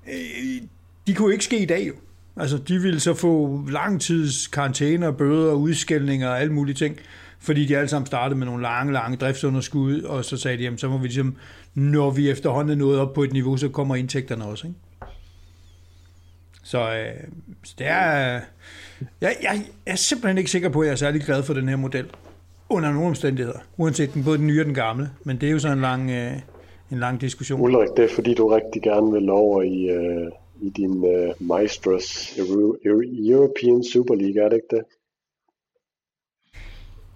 Øh, de kunne ikke ske i dag jo. Altså, de ville så få langtids karantæner, bøder, udskældninger og alle mulige ting, fordi de alle sammen startede med nogle lange, lange driftsunderskud, og så sagde de, jamen, så må vi ligesom, når vi efterhånden er nået op på et niveau, så kommer indtægterne også, ikke? Så, øh, så det er... Jeg, jeg, jeg er simpelthen ikke sikker på, at jeg er særlig glad for den her model. Under nogle omstændigheder. Uanset den, både den nye og den gamle. Men det er jo sådan en lang, øh, en lang diskussion.
Ulrik, det er fordi, du rigtig gerne vil over i, øh, i din øh, Maestros European Super League, er det ikke det?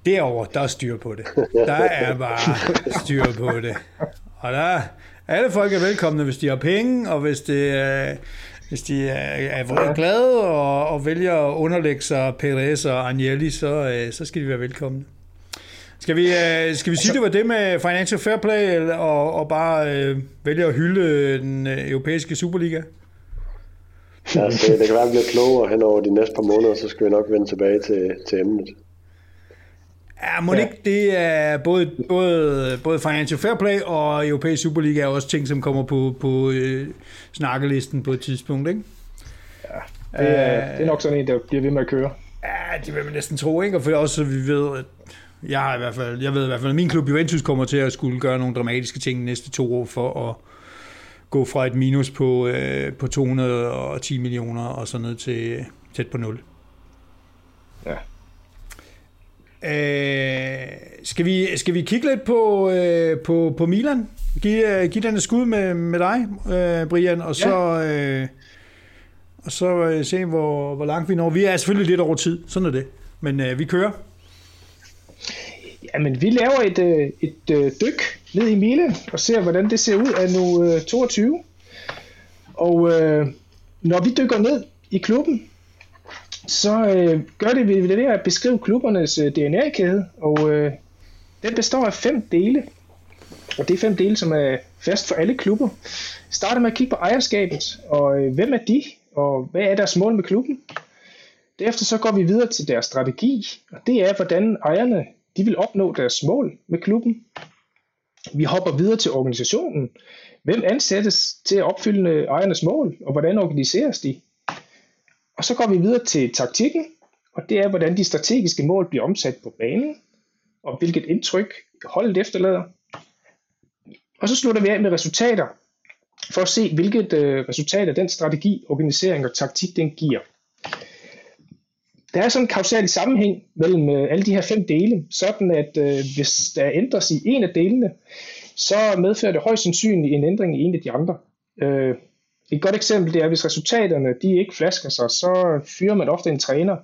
Derover der er styr på det. Der er bare styr på det. Og der, alle folk er velkomne, hvis de har penge, og hvis det, øh, hvis de er, er glade og, og vælger at underlægge sig Perez og Agnelli, så, øh, så skal de være velkomne. Skal vi, øh, skal vi sige, det var det med Financial Fair Play, og, og bare øh, vælge at hylde den øh, europæiske Superliga?
Det, det kan være, at vi bliver klogere hen over de næste par måneder, så skal vi nok vende tilbage til, til emnet.
Ja, må ja. ikke det er både, både, både Financial Fair Play og Europæisk Superliga er også ting, som kommer på, på øh, snakkelisten på et tidspunkt, ikke?
Ja, det er, uh, det er nok sådan en, der bliver ved med at køre.
Ja, det vil man næsten tro, ikke? Og for også, så vi ved, at jeg, har i hvert fald, jeg ved i hvert fald, at min klub Juventus kommer til at skulle gøre nogle dramatiske ting de næste to år for at gå fra et minus på, øh, på 210 millioner og så ned til tæt på 0.
Ja.
Øh, skal, vi, skal vi kigge lidt på, øh, på, på Milan? Giv, øh, giv den et skud med, med dig, øh, Brian, og så, ja. øh, og så øh, se, hvor, hvor langt vi når. Vi er selvfølgelig lidt over tid, sådan er det. Men øh, vi kører.
Jamen, vi laver et, øh, et, et dyk ned i Milan og ser, hvordan det ser ud af nu 22. Og øh, når vi dykker ned i klubben, så øh, gør det ved det at beskrive klubbernes øh, DNA-kæde, og øh, den består af fem dele. Og det er fem dele, som er fast for alle klubber. Starter med at kigge på ejerskabet, og øh, hvem er de? og hvad er deres mål med klubben? Derefter så går vi videre til deres strategi, og det er, hvordan ejerne de vil opnå deres mål med klubben. Vi hopper videre til organisationen. Hvem ansættes til at opfylde øh, ejernes mål, og hvordan organiseres de? Og så går vi videre til taktikken, og det er, hvordan de strategiske mål bliver omsat på banen, og hvilket indtryk holdet efterlader. Og så slutter vi af med resultater, for at se, hvilket øh, resultat den strategi, organisering og taktik, den giver. Der er sådan en kausal sammenhæng mellem øh, alle de her fem dele, sådan at øh, hvis der ændres i en af delene, så medfører det højst sandsynligt en ændring i en af de andre. Øh, et godt eksempel det er, hvis resultaterne de ikke flasker sig, så fyrer man ofte en træner.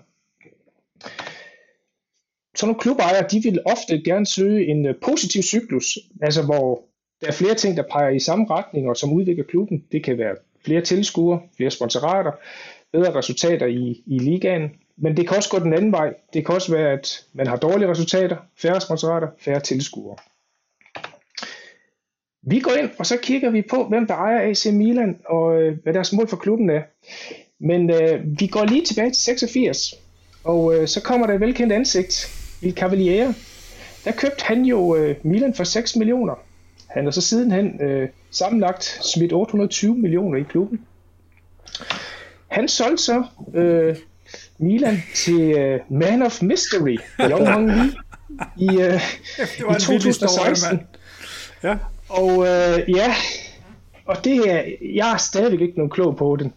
Så nogle klubejere de vil ofte gerne søge en øh, positiv cyklus, altså hvor der er flere ting, der peger i samme retning og som udvikler klubben. Det kan være flere tilskuere, flere sponsorater, bedre resultater i, i ligaen, men det kan også gå den anden vej. Det kan også være, at man har dårlige resultater, færre sponsorater, færre tilskuere. Vi går ind, og så kigger vi på, hvem der ejer AC Milan, og øh, hvad deres mål for klubben er. Men øh, vi går lige tilbage til 86, og øh, så kommer der et velkendt ansigt, Il Cavaliere. Der købte han jo øh, Milan for 6 millioner. Han har så sidenhen øh, sammenlagt smidt 820 millioner i klubben. Han solgte så øh, Milan til uh, Man of Mystery, Young Hong Lee, i, uh, i 2016. ja. Og øh, ja, og det er, jeg er stadigvæk ikke nogen klog på den,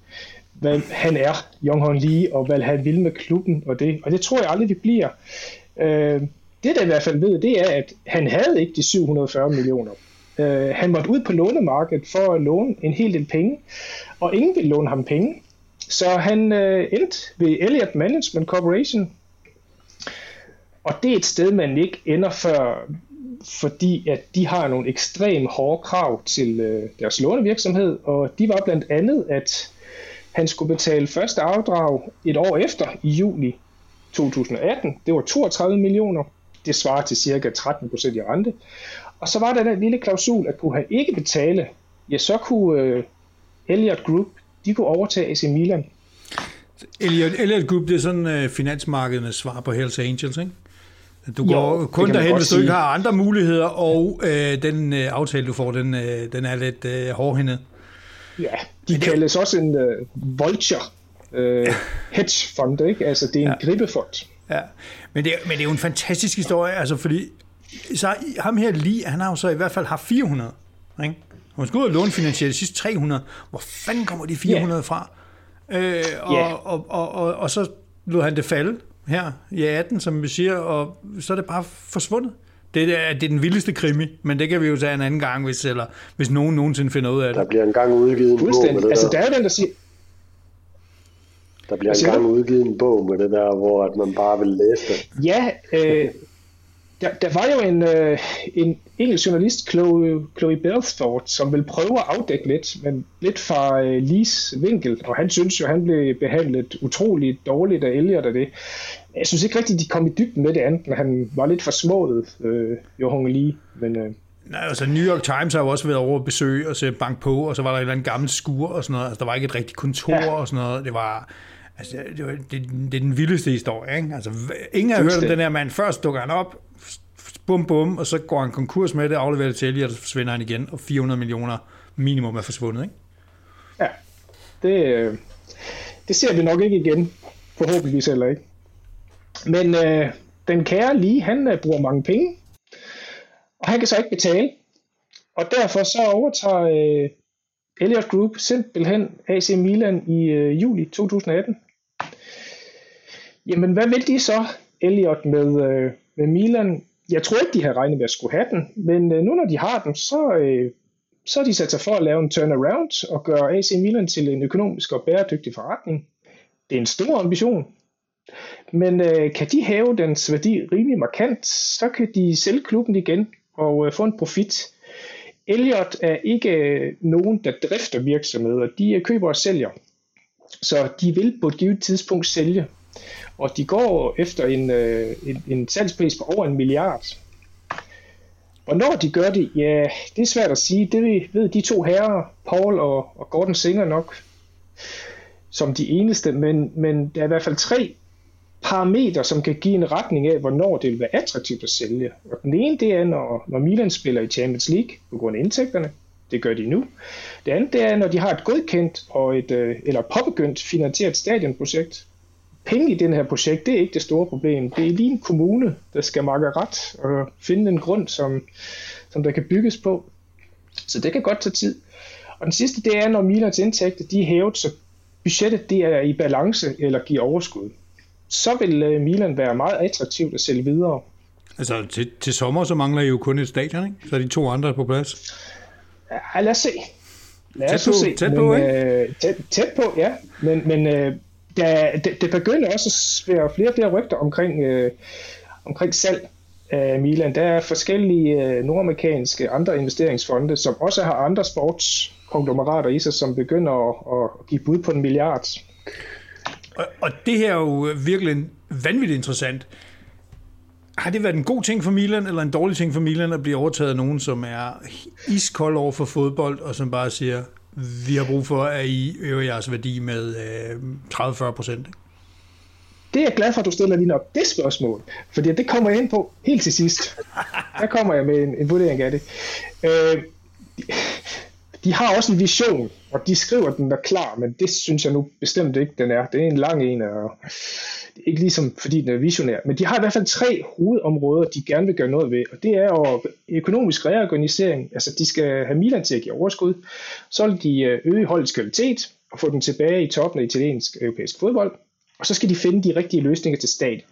hvad han er, Jong Hon Lee, og hvad han vil med klubben, og det, og det tror jeg aldrig, det bliver. Øh, det der i hvert fald ved, det er, at han havde ikke de 740 millioner. Øh, han måtte ud på lånemarkedet for at låne en hel del penge, og ingen ville låne ham penge. Så han øh, endte ved Elliott Management Corporation, og det er et sted, man ikke ender før, fordi at de har nogle ekstremt hårde krav til øh, deres lånevirksomhed, og de var blandt andet, at han skulle betale første afdrag et år efter, i juli 2018. Det var 32 millioner. Det svarer til cirka 13 procent i rente. Og så var der den lille klausul, at kunne han ikke betale, ja, så kunne øh, Elliot Group de kunne overtage AC Milan.
Elliot, Elliot Group, det er sådan øh, finansmarkedernes svar på Hells Angels, ikke? Du går jo, kun derhen, hvis du ikke har andre muligheder, og uh, den uh, aftale, du får, den, uh, den er lidt uh, hårdhændet.
Ja, de det, kaldes også en uh, vulture uh, hedge fund, ikke? Altså, det er en ja. grippefond.
Ja, men det, men det er jo en fantastisk historie, altså fordi så ham her lige, han har jo så i hvert fald haft 400, ikke? Hun skulle ud og lånefinansiere de sidste 300. Hvor fanden kommer de 400 yeah. fra? Øh, og, yeah. og, og, og, og, og så lod han det falde her i 18, som vi siger, og så er det bare forsvundet. Det er, det er den vildeste krimi, men det kan vi jo tage en anden gang, hvis, eller, hvis nogen nogensinde finder ud af det.
Der bliver en gang udgivet en bog med det
altså, der. der er den, der siger...
Der bliver en gang udgivet en bog med det der, hvor at man bare vil læse det.
Ja, øh, der, der var jo en, øh, en engelsk journalist, Chloe, Chloe Belfort, som vil prøve at afdække lidt, men lidt fra øh, Lees vinkel, og han synes jo, han blev behandlet utroligt dårligt af Elliot af det. Jeg synes ikke rigtigt, de kom i dybden med det andet, men han var lidt for smået, øh, Johan Lee, men... Øh,
Nej, altså New York Times har jo også været over at besøge og se bank på, og så var der et eller andet gammelt skur og sådan noget. Altså, der var ikke et rigtigt kontor ja. og sådan noget. Det var, altså, det, var, det, det er den vildeste historie, ikke? Altså, ingen har hørt om den her mand. Først dukker han op, bum bum, og så går han konkurs med det, afleverer det til Elliot, og så forsvinder han igen, og 400 millioner minimum er forsvundet, ikke?
Ja, det, øh, det ser vi nok ikke igen, forhåbentligvis heller ikke. Men øh, den kære lige, han øh, bruger mange penge, og han kan så ikke betale, og derfor så overtager øh, Elliot Group simpelthen AC Milan i øh, juli 2018. Jamen, hvad vil de så, Elliot, med, øh, med Milan? Jeg tror ikke, de har regnet med at skulle have den, men øh, nu når de har den, så, øh, så har de sat sig for at lave en turnaround og gøre AC Milan til en økonomisk og bæredygtig forretning. Det er en stor ambition, men øh, kan de have dens værdi rimelig markant, så kan de sælge klubben igen og øh, få en profit. Elliot er ikke øh, nogen, der drifter virksomheder. De øh, køber og sælger. Så de vil på et givet tidspunkt sælge og de går efter en, øh, en, en salgspris på over en milliard. Og når de gør det, ja, det er svært at sige. Det ved de to herrer, Paul og, og Gordon Singer nok. som de eneste, men, men der er i hvert fald tre parametre, som kan give en retning af, hvornår det vil være attraktivt at sælge. Og den ene, det er, når, når Milan spiller i Champions League på grund af indtægterne. Det gør de nu. Det andet, det er, når de har et godkendt og et, øh, eller påbegyndt finansieret stadionprojekt. Penge i den her projekt, det er ikke det store problem. Det er lige en kommune, der skal makke ret og finde en grund, som, som der kan bygges på. Så det kan godt tage tid. Og den sidste, det er, når Milans indtægter de er hævet, så budgettet det er i balance eller giver overskud så vil øh, Milan være meget attraktivt at sælge videre.
Altså til, til sommer, så mangler I jo kun et stadion, ikke? Så er de to andre på plads.
Ja, lad os se.
Lad os tæt på, se. Tæt på, men, ikke?
Øh, tæt, tæt på, ja. Men, men øh, der, det, det begynder også at være flere og flere rygter omkring, øh, omkring salg af Milan. Der er forskellige øh, nordamerikanske andre investeringsfonde, som også har andre sportskonglomerater i sig, som begynder at, at give bud på en milliard.
Og, og det her er jo virkelig vanvittigt interessant. Har det været en god ting for Milan, eller en dårlig ting for Milan at blive overtaget af nogen, som er iskold over for fodbold, og som bare siger, vi har brug for, at I øger jeres værdi med øh, 30-40 procent?
Det er jeg glad for, at du stiller lige nok det spørgsmål, fordi det kommer jeg ind på helt til sidst. Der kommer jeg med en, en vurdering af det. Øh, de har også en vision, og de skriver, at den er klar, men det synes jeg nu bestemt ikke, den er. Det er en lang en, og ikke ligesom fordi den er visionær. Men de har i hvert fald tre hovedområder, de gerne vil gøre noget ved, og det er jo økonomisk reorganisering, altså de skal have Milan til at give overskud, så vil de øh, øge holdets kvalitet og få den tilbage i toppen af italiensk europæisk fodbold, og så skal de finde de rigtige løsninger til stat.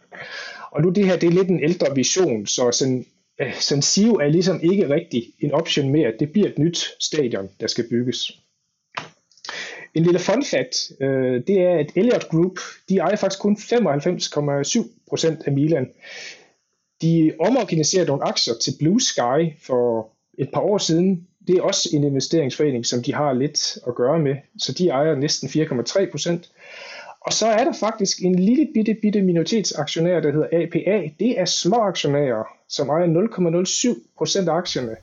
Og nu det her, det er lidt en ældre vision, så sådan øh, San Siro er ligesom ikke rigtig en option mere. Det bliver et nyt stadion, der skal bygges. En lille fun fact, øh, det er, at Elliot Group, de ejer faktisk kun 95,7% af Milan. De omorganiserede nogle aktier til Blue Sky for et par år siden. Det er også en investeringsforening, som de har lidt at gøre med, så de ejer næsten 4,3%. Og så er der faktisk en lille bitte, bitte minoritetsaktionær, der hedder APA. Det er små aktionærer, som ejer 0,07 procent af aktierne.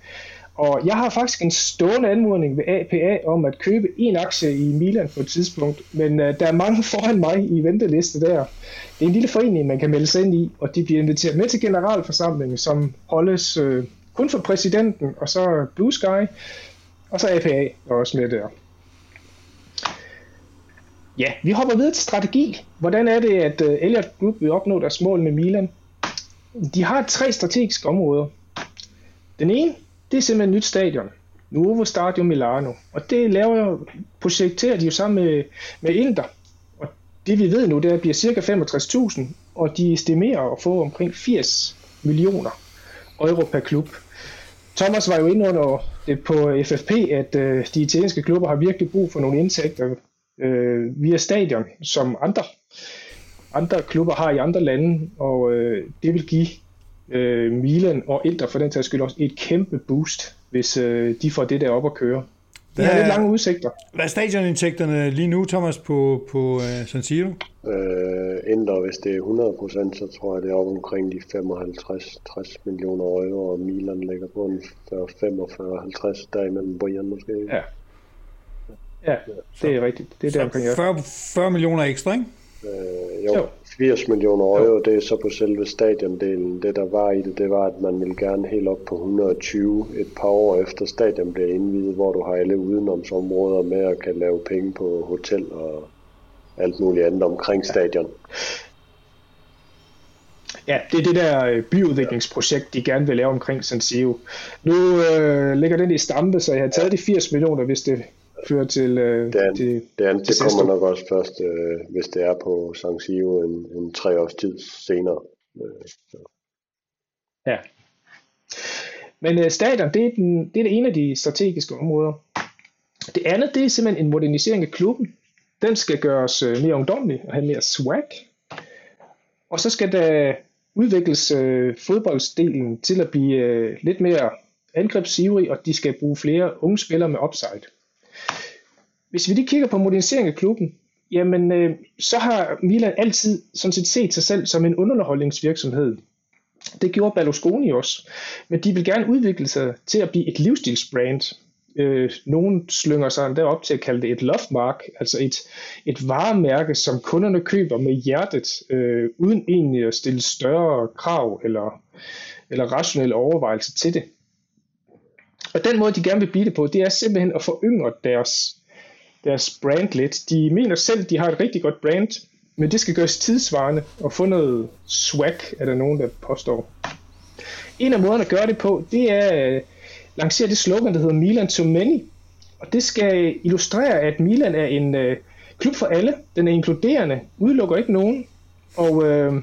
Og jeg har faktisk en stående anmodning ved APA om at købe en aktie i Milan på et tidspunkt, men uh, der er mange foran mig i venteliste der. Det er en lille forening, man kan melde sig ind i, og de bliver inviteret med til generalforsamlingen, som holdes uh, kun for præsidenten, og så Blue Sky, og så APA er også med der. Ja, vi hopper videre til strategi. Hvordan er det, at øh, uh, Elliot Group vil opnå deres mål med Milan? De har tre strategiske områder. Den ene, det er simpelthen et nyt stadion. Nuovo Stadio Milano. Og det laver, projekterer de jo sammen med, med Inter. Og det vi ved nu, det er, at det bliver cirka 65.000, og de estimerer at få omkring 80 millioner euro per klub. Thomas var jo inde under det på FFP, at øh, de italienske klubber har virkelig brug for nogle indtægter øh, via stadion, som andre, andre klubber har i andre lande, og øh, det vil give øh, Milan og Inter for den tages skyld også et kæmpe boost, hvis øh, de får det der op at køre. De har lidt lange udsigter.
Hvad er stadionindtægterne lige nu, Thomas, på, på uh, San Siro?
Øh, Inter, hvis det er 100%, så tror jeg, det er op omkring de 55-60 millioner euro, og Milan ligger på en 45-50 derimellem Brian måske.
Ja, Ja, det er rigtigt. Det er der omkring
40, 40 millioner ekstra, ikke?
Øh, jo, jo, 80 millioner euro, det er så på selve stadiondelen. Det der var i det, det var, at man ville gerne helt op på 120 et par år efter stadion bliver indvidet, hvor du har alle udenomsområder med at kan lave penge på hotel og alt muligt andet omkring stadion.
Ja, det er det der øh, byudviklingsprojekt, de gerne vil lave omkring San Siro. Nu øh, ligger den i stampe, så jeg har taget de 80 millioner, hvis det fører til... Øh,
det, an, til, det, an, det kommer nok også først, øh, hvis det er på San Siro en, en tre års tid senere. Øh, så.
Ja. Men øh, stadion, det er, den, det er det ene af de strategiske områder. Det andet, det er simpelthen en modernisering af klubben. Den skal gøres øh, mere ungdomlig og have mere swag. Og så skal der udvikles øh, fodboldsdelen til at blive øh, lidt mere angrebsivrig, og de skal bruge flere unge spillere med upside. Hvis vi lige kigger på modernisering af klubben, jamen øh, så har Milan altid sådan set set sig selv som en underholdningsvirksomhed. Det gjorde Berlusconi også, men de vil gerne udvikle sig til at blive et livsstilsbrand. Øh, nogen slynger sig derop til at kalde det et love mark, altså et, et varemærke, som kunderne køber med hjertet, øh, uden egentlig at stille større krav eller, eller rationelle overvejelser til det. Og den måde, de gerne vil blive det på, det er simpelthen at foryngre deres, deres brand lidt. De mener selv, de har et rigtig godt brand, men det skal gøres tidsvarende og få noget swag, er der nogen, der påstår. En af måderne at gøre det på, det er at øh, lancere det slogan, der hedder Milan to Many. Og det skal illustrere, at Milan er en øh, klub for alle. Den er inkluderende, udelukker ikke nogen. Og øh,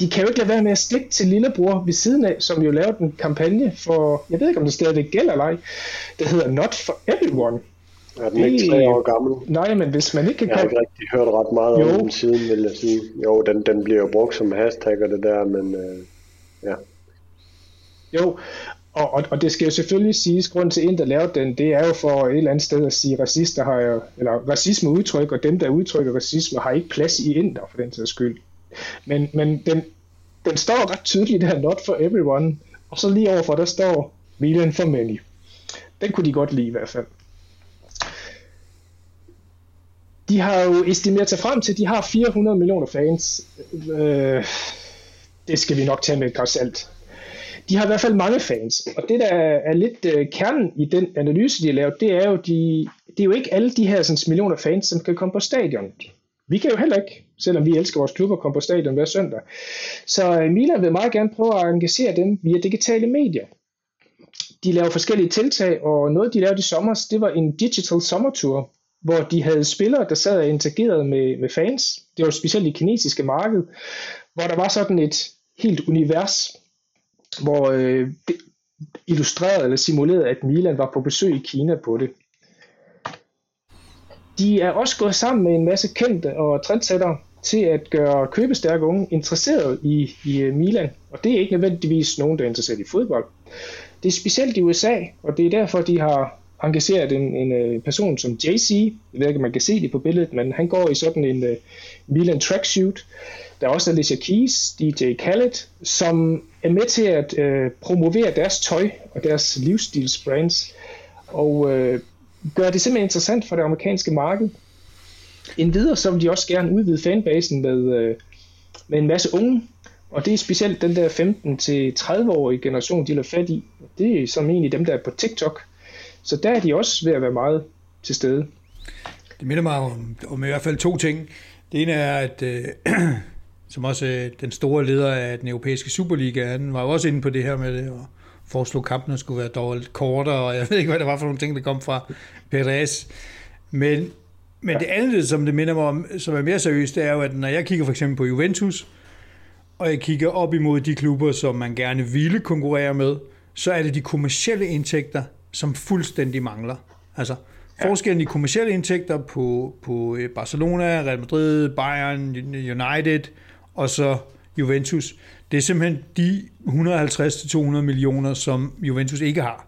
de kan jo ikke lade være med at stikke til lillebror ved siden af, som jo lavede en kampagne for, jeg ved ikke om det stadig gælder eller ej, der hedder Not for Everyone.
Er den ikke tre år gammel?
Nej, men hvis man ikke kan
Jeg har ikke rigtig hørt ret meget jo. om den siden, vil jeg sige. Jo, den, den bliver jo brugt som hashtag og det der, men øh, ja.
Jo, og, og, og det skal jo selvfølgelig siges, grund til, at der lavede den, det er jo for et eller andet sted at sige, racister har jo, eller racisme udtryk, og dem, der udtrykker racisme, har ikke plads i Inder, for den sags skyld. Men, men den, den står ret tydeligt der, not for everyone, og så lige overfor, der står Milan for many. Den kunne de godt lide i hvert fald. De har jo estimeret sig frem til, at de har 400 millioner fans. Øh, det skal vi nok tage med et salt. De har i hvert fald mange fans, og det der er lidt øh, kernen i den analyse, de har lavet, det er jo, de, det er jo ikke alle de her sådan, millioner fans, som kan komme på stadion. Vi kan jo heller ikke, selvom vi elsker vores klubber, komme på stadion hver søndag. Så øh, Milan vil meget gerne prøve at engagere dem via digitale medier. De laver forskellige tiltag, og noget de lavede i sommer, det var en digital sommertur, hvor de havde spillere, der sad og interagerede med, med fans. Det var specielt i kinesiske marked, hvor der var sådan et helt univers, hvor øh, det illustrerede eller simulerede, at Milan var på besøg i Kina på det. De er også gået sammen med en masse kendte og trendsættere til at gøre købestærke unge interesseret i, i øh, Milan. Og det er ikke nødvendigvis nogen, der er interesseret i fodbold. Det er specielt i USA, og det er derfor, de har engageret en, en, øh, person som JC. Jeg ved ikke, om man kan se det på billedet, men han går i sådan en uh, Milan tracksuit. Der er også Alicia Keys, DJ Khaled, som er med til at uh, promovere deres tøj og deres livsstilsbrands. Og uh, gør det simpelthen interessant for det amerikanske marked. Endvidere så vil de også gerne udvide fanbasen med, uh, med en masse unge, og det er specielt den der 15-30-årige generation, de har fat i. Det er som egentlig dem, der er på TikTok, så der er de også ved at være meget til stede.
Det minder mig om, om i hvert fald to ting. Det ene er, at øh, som også øh, den store leder af den europæiske Superliga, han var jo også inde på det her med det, og foreslog kampene skulle være dårligt kortere, og jeg ved ikke, hvad det var for nogle ting, der kom fra Perez. Men, men det andet, som det minder mig om, som er mere seriøst, det er jo, at når jeg kigger for eksempel på Juventus, og jeg kigger op imod de klubber, som man gerne ville konkurrere med, så er det de kommercielle indtægter, som fuldstændig mangler. Altså, forskellen i kommersielle indtægter på, på øh, Barcelona, Real Madrid, Bayern, United og så Juventus, det er simpelthen de 150-200 millioner, som Juventus ikke har.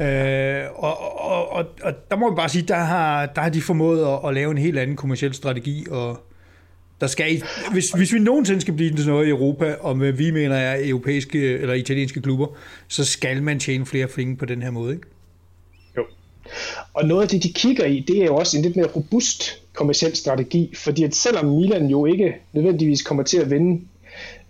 Øh, og, og, og, og der må man bare sige, der har, der har de formået at, at lave en helt anden kommersiel strategi, og der skal, hvis, hvis vi nogensinde skal blive til noget i Europa, og med, vi mener er europæiske eller italienske klubber, så skal man tjene flere penge på den her måde, ikke?
Jo. Og noget af det, de kigger i, det er jo også en lidt mere robust kommersiel strategi, fordi at selvom Milan jo ikke nødvendigvis kommer til at vinde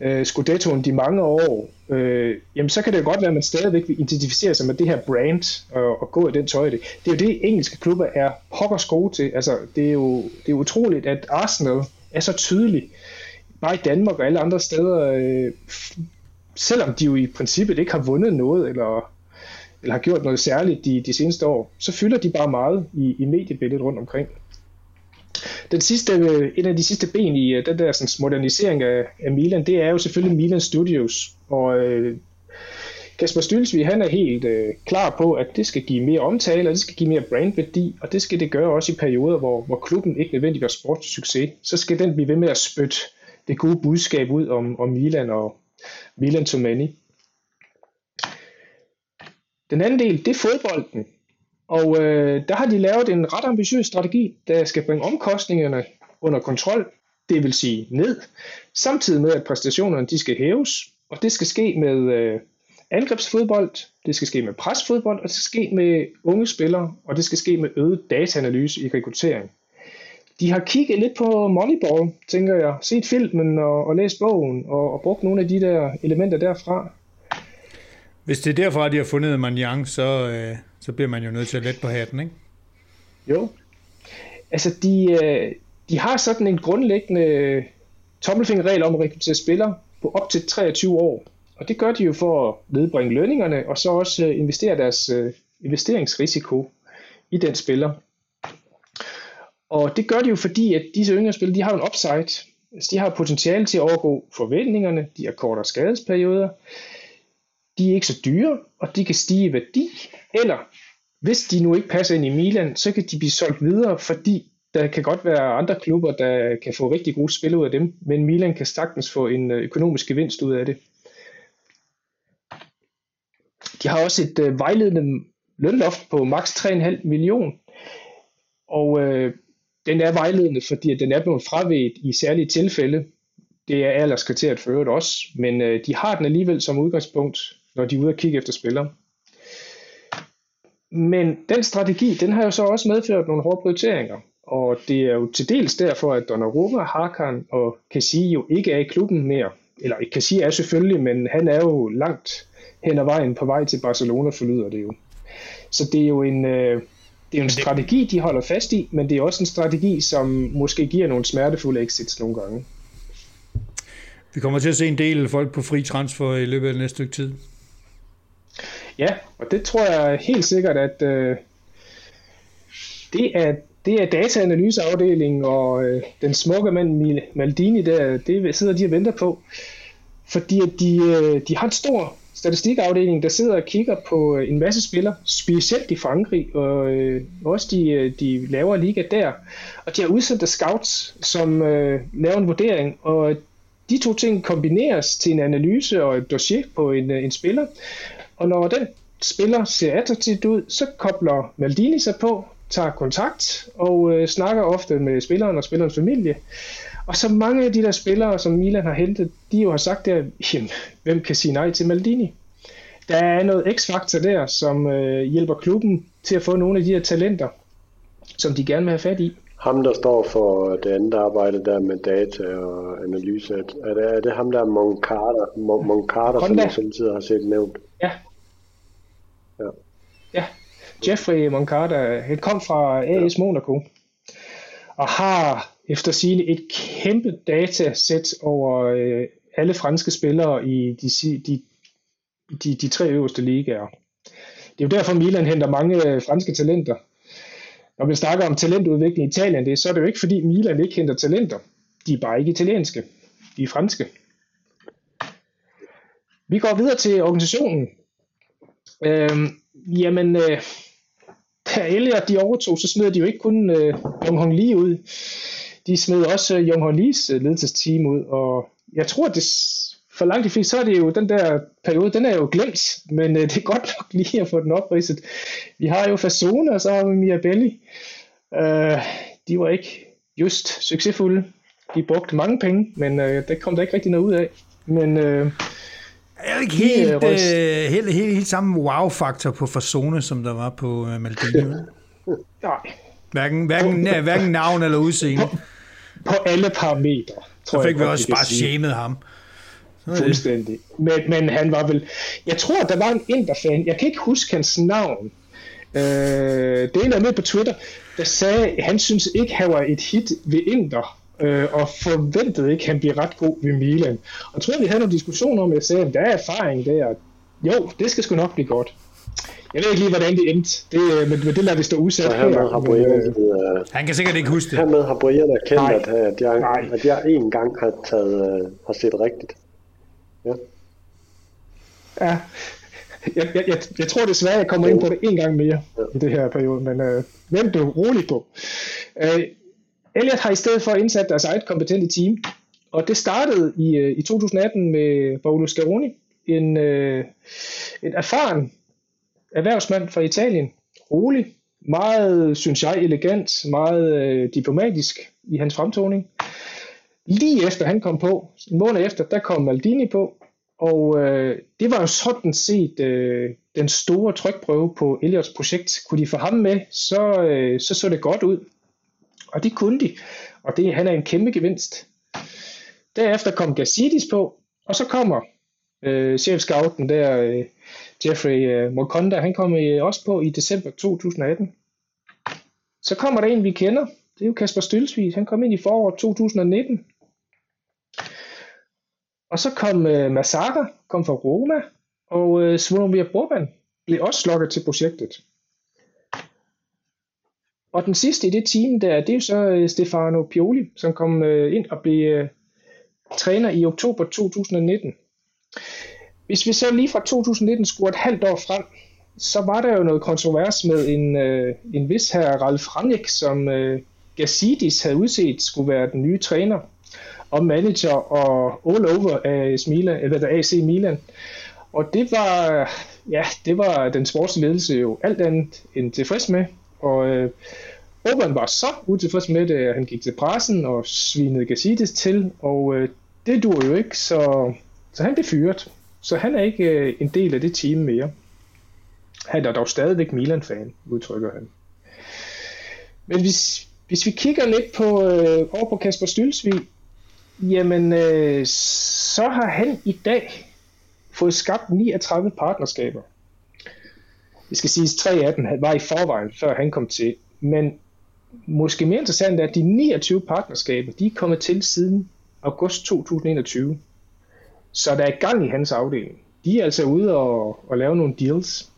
øh, Scudettoen de mange år, øh, jamen så kan det jo godt være, at man stadigvæk vil identificere sig med det her brand og, og gå i den tøj. Det er jo det, engelske klubber er pokkers gode til. Altså, det er jo det er utroligt, at Arsenal er så tydelig, bare i Danmark og alle andre steder, øh, selvom de jo i princippet ikke har vundet noget, eller, eller har gjort noget særligt de, de seneste år, så fylder de bare meget i, i mediebilledet rundt omkring. Den sidste, øh, en af de sidste ben i øh, den der sådan, modernisering af, af Milan, det er jo selvfølgelig Milan Studios. Og øh, Kasper Stylsvig, han er helt øh, klar på, at det skal give mere omtale, og det skal give mere brandværdi, og det skal det gøre også i perioder, hvor, hvor klubben ikke nødvendigvis har sportssucces. Så skal den blive ved med at spytte det gode budskab ud om, om Milan og Milan to many. Den anden del, det er fodbolden. Og øh, der har de lavet en ret ambitiøs strategi, der skal bringe omkostningerne under kontrol, det vil sige ned, samtidig med at præstationerne de skal hæves, og det skal ske med øh, angrebsfodbold, det skal ske med presfodbold, og det skal ske med unge spillere, og det skal ske med øget dataanalyse i rekruttering. De har kigget lidt på Moneyball, tænker jeg, set filmen og, og læst bogen, og, og brugt nogle af de der elementer derfra.
Hvis det er derfra, de har fundet Manjang, så, øh, så bliver man jo nødt til at lette på hatten, ikke?
Jo. Altså, de, øh, de har sådan en grundlæggende tommelfingerregel om at rekruttere spillere på op til 23 år. Og det gør de jo for at nedbringe lønningerne, og så også øh, investere deres øh, investeringsrisiko i den spiller. Og det gør de jo fordi, at disse yngre spillere, de har en upside. Altså, de har potentiale til at overgå forventningerne, de har kortere skadesperioder, de er ikke så dyre, og de kan stige i værdi, eller hvis de nu ikke passer ind i Milan, så kan de blive solgt videre, fordi der kan godt være andre klubber, der kan få rigtig gode spil ud af dem, men Milan kan sagtens få en øh, økonomisk gevinst ud af det. De har også et øh, vejledende lønloft på maks 3,5 million, og øh, den er vejledende, fordi den er blevet fravedt i særlige tilfælde. Det er alderskriteriet for øvrigt også, men øh, de har den alligevel som udgangspunkt, når de er ude og kigge efter spillere. Men den strategi, den har jo så også medført nogle hårde prioriteringer. Og det er jo til dels derfor, at Donnarumma, Hakan og Kassi jo ikke er i klubben mere. Eller Kassi er selvfølgelig, men han er jo langt hen ad vejen på vej til Barcelona, forlyder det jo. Så det er jo en, øh, det er en strategi, de holder fast i, men det er også en strategi, som måske giver nogle smertefulde exits nogle gange.
Vi kommer til at se en del folk på fri transfer i løbet af næste stykke tid.
Ja, og det tror jeg helt sikkert, at øh, det er det er dataanalyseafdelingen og øh, den smukke mand Maldini der, det sidder de og venter på. Fordi at de, øh, de har en stor statistikafdeling, der sidder og kigger på øh, en masse spillere, specielt i Frankrig, og øh, også de, øh, de lavere liga der. Og de har udsendt scouts, som øh, laver en vurdering, og de to ting kombineres til en analyse og et dossier på en, øh, en spiller. Og når den spiller ser attraktivt ud, så kobler Maldini sig på, tager kontakt og øh, snakker ofte med spilleren og spillerens familie. Og så mange af de der spillere, som Milan har hentet, de jo har sagt der, jamen, hvem kan sige nej til Maldini? Der er noget x-faktor der, som øh, hjælper klubben til at få nogle af de her talenter, som de gerne vil have fat i.
Ham, der står for det andet arbejde der med data og analyse, er det, er det ham der Moncada, Moncada som jeg samtidig har set nævnt?
Ja. Ja. Ja, Jeffrey Moncada, han kom fra AS Monaco, og har efter sigende et kæmpe datasæt over øh, alle franske spillere i de, de, de, de tre øverste ligaer. Det er jo derfor, Milan henter mange øh, franske talenter. Når vi snakker om talentudvikling i Italien, det, så er det jo ikke fordi Milan ikke henter talenter. De er bare ikke italienske. De er franske. Vi går videre til organisationen. Øhm, jamen, øh, da Elliot de overtog, så smed de jo ikke kun øh, Jong Hong Lee ud. De smed også øh, Jong Hong Lees øh, ledelsesteam ud, og jeg tror, det for langt de fleste, så er det jo den der periode, den er jo glemt, men øh, det er godt nok lige at få den opridset. Vi har jo Fasone, og så har vi Mirabelli. Øh, de var ikke just succesfulde. De brugte mange penge, men øh, det kom der ikke rigtig noget ud af. Men øh,
er ikke helt, øh, helt, helt, helt, helt samme wow-faktor på Fasone, som der var på øh, Maldini?
Nej.
Hverken, hverken, hverken navn eller udseende.
På, alle parametre.
Så fik jeg, vi også bare shamed ham.
Fuldstændig. Men, men han var vel... Jeg tror, der var en Inter-fan. Jeg kan ikke huske hans navn. Øh, det er en, der med på Twitter, der sagde, at han synes ikke, han var et hit ved Inter øh, og forventede ikke, at han bliver ret god ved Milan. Og jeg tror, vi havde nogle diskussioner om, at jeg sagde, at der er erfaring der. Jo, det skal sgu nok blive godt. Jeg ved ikke lige, hvordan det endte, det, øh, men, men det lader vi stå usat
her. Har Brian,
øh, han kan sikkert ikke huske det.
Hermed har Brian erkendt, Nej. at, at, jeg, Nej. at jeg en gang har, taget, uh, har set rigtigt. Ja.
Ja, jeg, jeg, jeg, jeg tror desværre, jeg kommer ind på det en gang mere ja. i det her periode, men uh, vent du roligt på. Uh, Elliot har i stedet for indsat deres eget kompetente team, og det startede i, øh, i 2018 med Paolo Scaroni, en, øh, en erfaren erhvervsmand fra Italien, rolig, meget, synes jeg, elegant, meget øh, diplomatisk i hans fremtoning. Lige efter han kom på, en måned efter, der kom Maldini på, Og øh, det var jo sådan set øh, den store trykprøve på Elliots projekt. Kunne de få ham med, så, øh, så så det godt ud. Og det kunne de. Og det, han er en kæmpe gevinst. Derefter kom Gazidis på, og så kommer øh, chefscouten der, øh, Jeffrey øh, Mokonda, han kom også på i december 2018. Så kommer der en, vi kender. Det er jo Kasper Stølsvig. Han kom ind i foråret 2019. Og så kom øh, Masaka, kom fra Roma, og øh, Svonomir Boban blev også lukket til projektet. Og den sidste i det team der, det er jo så øh, Stefano Pioli, som kom øh, ind og blev øh, træner i oktober 2019. Hvis vi så lige fra 2019 skulle et halvt år frem, så var der jo noget kontrovers med en, øh, en vis her Ralf Rangnick, som øh, Gazidis havde udset skulle være den nye træner og manager og all over af, Milan, eller der AC Milan. Og det var, ja, det var den sportsledelse jo alt andet end tilfreds med. Og øh, Oban var så utilfreds med det, at han gik til pressen og svinede Gazidis til, og øh, det duer jo ikke, så, så han blev fyret. Så han er ikke øh, en del af det team mere. Han er dog stadigvæk Milan-fan, udtrykker han. Men hvis, hvis vi kigger lidt på, øh, over på Kasper Stylsvig, jamen øh, så har han i dag fået skabt 39 partnerskaber. Det skal siges, tre af dem var i forvejen, før han kom til. Men måske mere interessant er, at de 29 partnerskaber, de er kommet til siden august 2021. Så der er gang i hans afdeling. De er altså ude og, og lave nogle deals.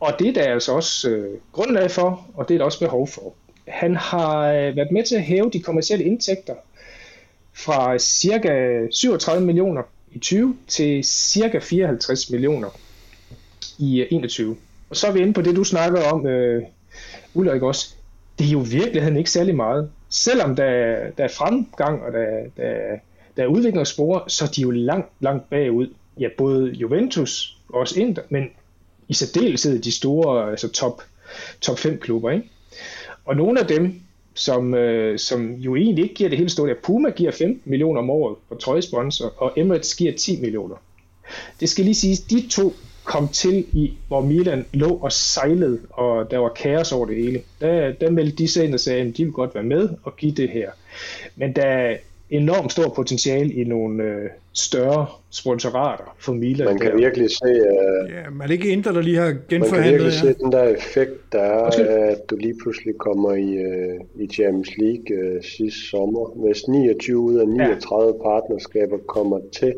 Og det er der altså også øh, grundlag for, og det er der også behov for. Han har øh, været med til at hæve de kommercielle indtægter fra cirka 37 millioner i 20 til cirka 54 millioner i øh, 21. Og så er vi inde på det, du snakker om, øh, Ulrik også. Det er jo i virkeligheden ikke særlig meget. Selvom der, der er fremgang, og der, der, der er udviklingsspor, så er de jo langt, langt bagud. Ja, både Juventus og også Inter, men i særdeleshed de store altså top, top 5 klubber. Ikke? Og nogle af dem, som, øh, som jo egentlig ikke giver det hele store, Puma giver 15 millioner om året på trøjesponsor, og Emirates giver 10 millioner. Det skal lige siges, de to kom til i, hvor Milan lå og sejlede, og der var kaos over det hele. Der, der meldte de sig ind og sagde, at de vil godt være med og give det her. Men da enormt stor potentiale i nogle øh, større sponsorater for Milan.
Man kan der. virkelig se... Uh,
ja, man er ikke Inter, der lige har genforhandlet.
Man kan virkelig ja. se den der effekt, der er, Måske. at du lige pludselig kommer i, uh, i Champions League uh, sidste sommer. Hvis 29 ud af 39 ja. partnerskaber kommer til,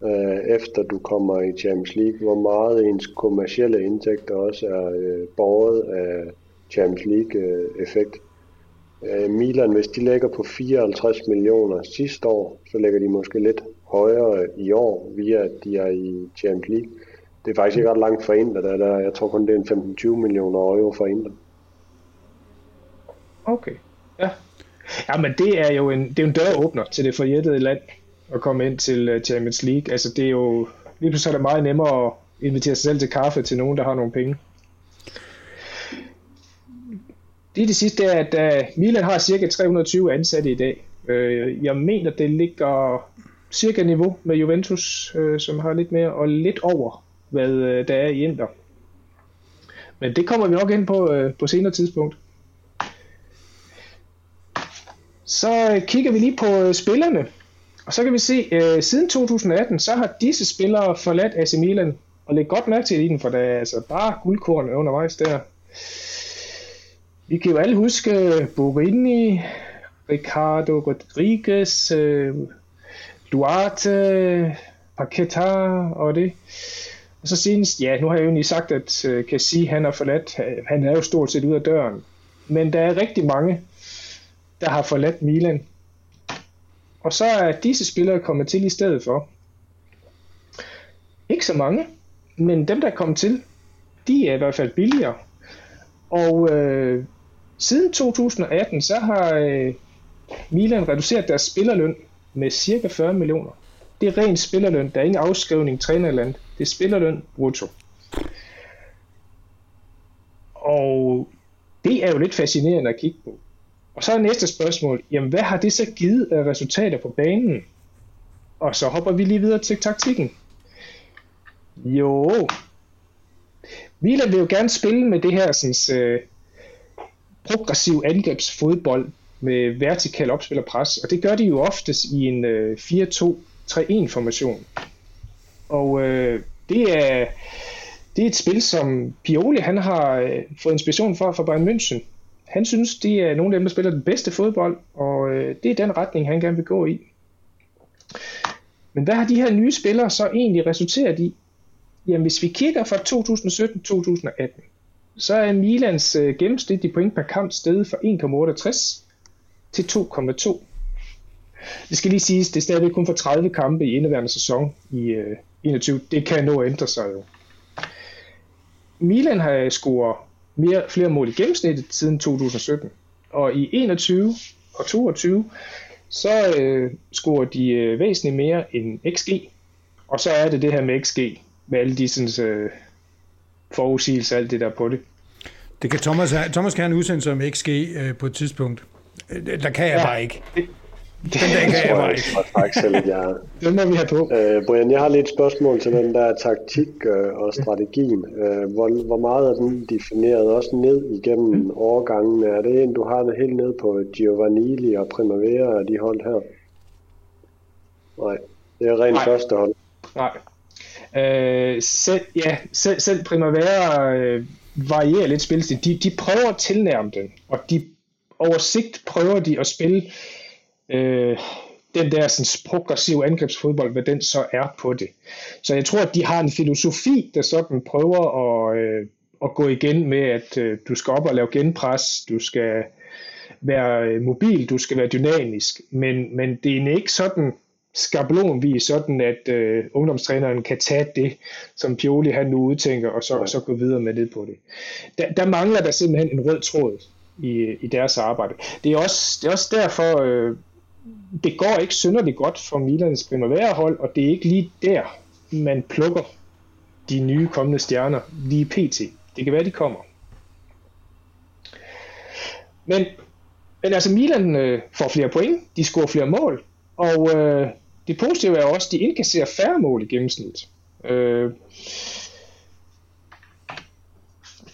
uh, efter du kommer i Champions League, hvor meget ens kommercielle indtægter også er uh, borget af Champions League-effekt. Uh, Øh, Milan, hvis de ligger på 54 millioner sidste år, så ligger de måske lidt højere i år, via at de er i Champions League. Det er faktisk ikke ret langt for Inter, der, der jeg tror kun det er en 15-20 millioner euro for Inter.
Okay, ja. Ja, men det er jo en, det er en døråbner til det forjættede land at komme ind til øh, Champions League. Altså det er jo, lige pludselig er det meget nemmere at invitere sig selv til kaffe til nogen, der har nogle penge. Lige det sidste er, at uh, Milan har cirka 320 ansatte i dag. Uh, jeg mener, det ligger cirka niveau med Juventus, uh, som har lidt mere og lidt over, hvad uh, der er i Inter. Men det kommer vi nok ind på uh, på senere tidspunkt. Så kigger vi lige på uh, spillerne. Og så kan vi se, uh, siden 2018, så har disse spillere forladt AC Milan. Og læg godt mærke til den, for der er altså bare guldkorn undervejs der. Vi kan jo alle huske øh, Borini, Ricardo Rodriguez, øh, Duarte, Paqueta og det. Og så senest, ja, nu har jeg jo lige sagt, at øh, kan sige, han har forladt, øh, han er jo stort set ud af døren. Men der er rigtig mange, der har forladt Milan. Og så er disse spillere kommet til i stedet for. Ikke så mange, men dem, der er kommet til, de er i hvert fald billigere. Og øh, Siden 2018, så har øh, Milan reduceret deres spillerløn med cirka 40 millioner. Det er ren spillerløn. Der er ingen afskrivning trænerland. Det er spillerløn brutto. Og det er jo lidt fascinerende at kigge på. Og så er næste spørgsmål, jamen hvad har det så givet af resultater på banen? Og så hopper vi lige videre til taktikken. Jo. Milan vil jo gerne spille med det her sådan, øh, progressiv angrebsfodbold med vertikal opspil og pres, og det gør de jo oftest i en øh, 4-2-3-1 formation. Og øh, det er det er et spil, som Pioli han har øh, fået inspiration for fra Bayern München. Han synes, det er nogle af dem, der spiller den bedste fodbold, og øh, det er den retning, han gerne vil gå i. Men hvad har de her nye spillere så egentlig resulteret i? Jamen, hvis vi kigger fra 2017-2018, så er Milans øh, gennemsnitlige point per kamp steget fra 1,68 til 2,2. Det skal lige siges, det er stadigvæk kun for 30 kampe i indeværende sæson i øh, 21. Det kan nå at ændre sig jo. Milan har øh, scoret mere, flere mål i gennemsnittet siden 2017. Og i 21 og 22, så øh, scorer de øh, væsentligt mere end XG. Og så er det det her med XG, med alle de sådan, øh, forudsigelser alt det der på det.
Det kan Thomas, Thomas kan have en udsendelse om XG øh, på et tidspunkt. Øh, der kan jeg ja, bare ikke. Det,
den dag kan jeg bare ikke. faktisk selv, jeg...
Den må vi have på.
Øh, Brian, jeg har lidt spørgsmål til den der taktik øh, og strategien. Øh, hvor, hvor meget er den defineret også ned igennem mm. årgangen? Er det en, du har det helt ned på Giovannili og Primavera og de hold her? Nej, det er rent Nej. første hold.
Nej. Øh, selv, ja, selv, selv Primavera øh, varierer lidt spilstil. De, de prøver at tilnærme den, og de over sigt prøver de at spille øh, den der sådan, progressive angrebsfodbold, hvad den så er på det. Så jeg tror, at de har en filosofi, der sådan prøver at, øh, at gå igen med, at øh, du skal op og lave genpres, du skal være øh, mobil, du skal være dynamisk, men, men det er ikke sådan skabelonvis, sådan at øh, ungdomstræneren kan tage det, som Pioli han nu udtænker, og så, og så gå videre med det på det. Der, der mangler der simpelthen en rød tråd i, i deres arbejde. Det er også, det er også derfor, øh, det går ikke synderligt godt for Milans primavera-hold, og det er ikke lige der, man plukker de nye kommende stjerner lige pt. Det kan være, de kommer. Men, men altså Milan øh, får flere point, de scorer flere mål, og øh, det positive er også, at de indkasserer færre mål i gennemsnit. Øh,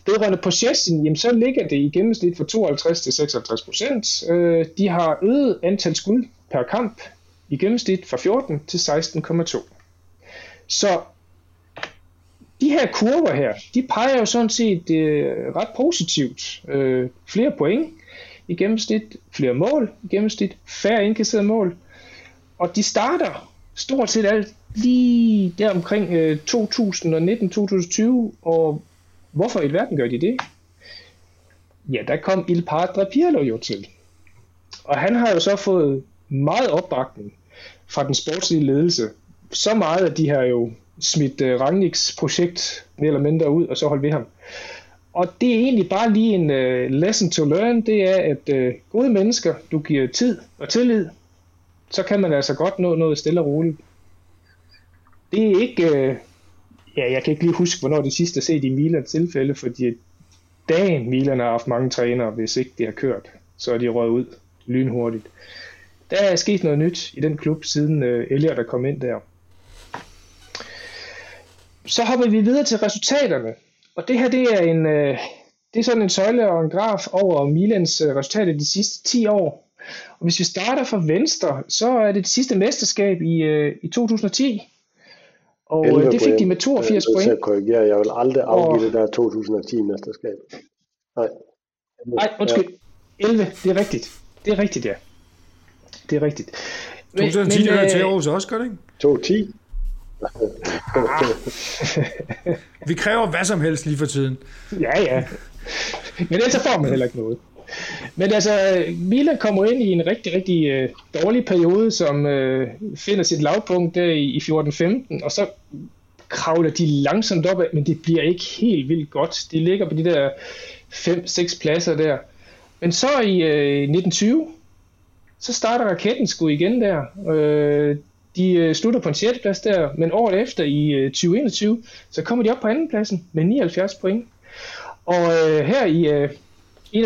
Vedrørende possession, jamen så ligger det i gennemsnit fra 52 til 56 procent. Øh, de har øget antal skud per kamp i gennemsnit fra 14 til 16,2. Så de her kurver her, de peger jo sådan set øh, ret positivt. Øh, flere point i gennemsnit, flere mål i gennemsnit, færre indkasserede mål. Og de starter stort set alt lige der omkring øh, 2019-2020, og Hvorfor i verden gør de det? Ja, der kom Il Padre Pirlo jo til. Og han har jo så fået meget opbakning fra den sportslige ledelse. Så meget, at de har jo smidt øh, Rangnicks projekt mere eller mindre ud, og så holdt ved ham. Og det er egentlig bare lige en uh, lesson to learn, det er, at uh, gode mennesker, du giver tid og tillid, så kan man altså godt nå noget stille og roligt. Det er ikke, Øh, ja, jeg kan ikke lige huske, hvornår det sidste er set i Milans tilfælde, fordi dagen Milan har haft mange trænere, hvis ikke det har kørt, så er de røget ud lynhurtigt. Der er sket noget nyt i den klub, siden øh, Elliot er kom ind der. Så hopper vi videre til resultaterne. Og det her, det er en, Øh, det er sådan en søjle og en graf over Milans øh, resultater de sidste 10 år. Og hvis vi starter fra venstre, så er det det sidste mesterskab i, uh, i 2010. Og øh, det fik de med 82 point.
Jeg korrigere. Jeg vil aldrig afgive og... det der 2010-mesterskab.
Nej. Nej, undskyld. Ja. 11, det er rigtigt. Det er rigtigt, ja. Det er rigtigt.
2010 men, hører til øh, Aarhus også, gør det ikke?
2010.
Vi kræver hvad som helst lige for tiden.
Ja, ja. Men ellers får man heller ikke noget. Men altså, Milan kommer ind i en rigtig, rigtig øh, dårlig periode, som øh, finder sit lavpunkt der i, i 14-15, og så kravler de langsomt op, men det bliver ikke helt vildt godt. De ligger på de der 5-6 pladser der. Men så i øh, 1920, så starter raketten sgu igen der. Øh, de øh, slutter på en 6. plads der, men året efter i øh, 2021, så kommer de op på anden pladsen med 79 point. Og øh, her i øh, 21-22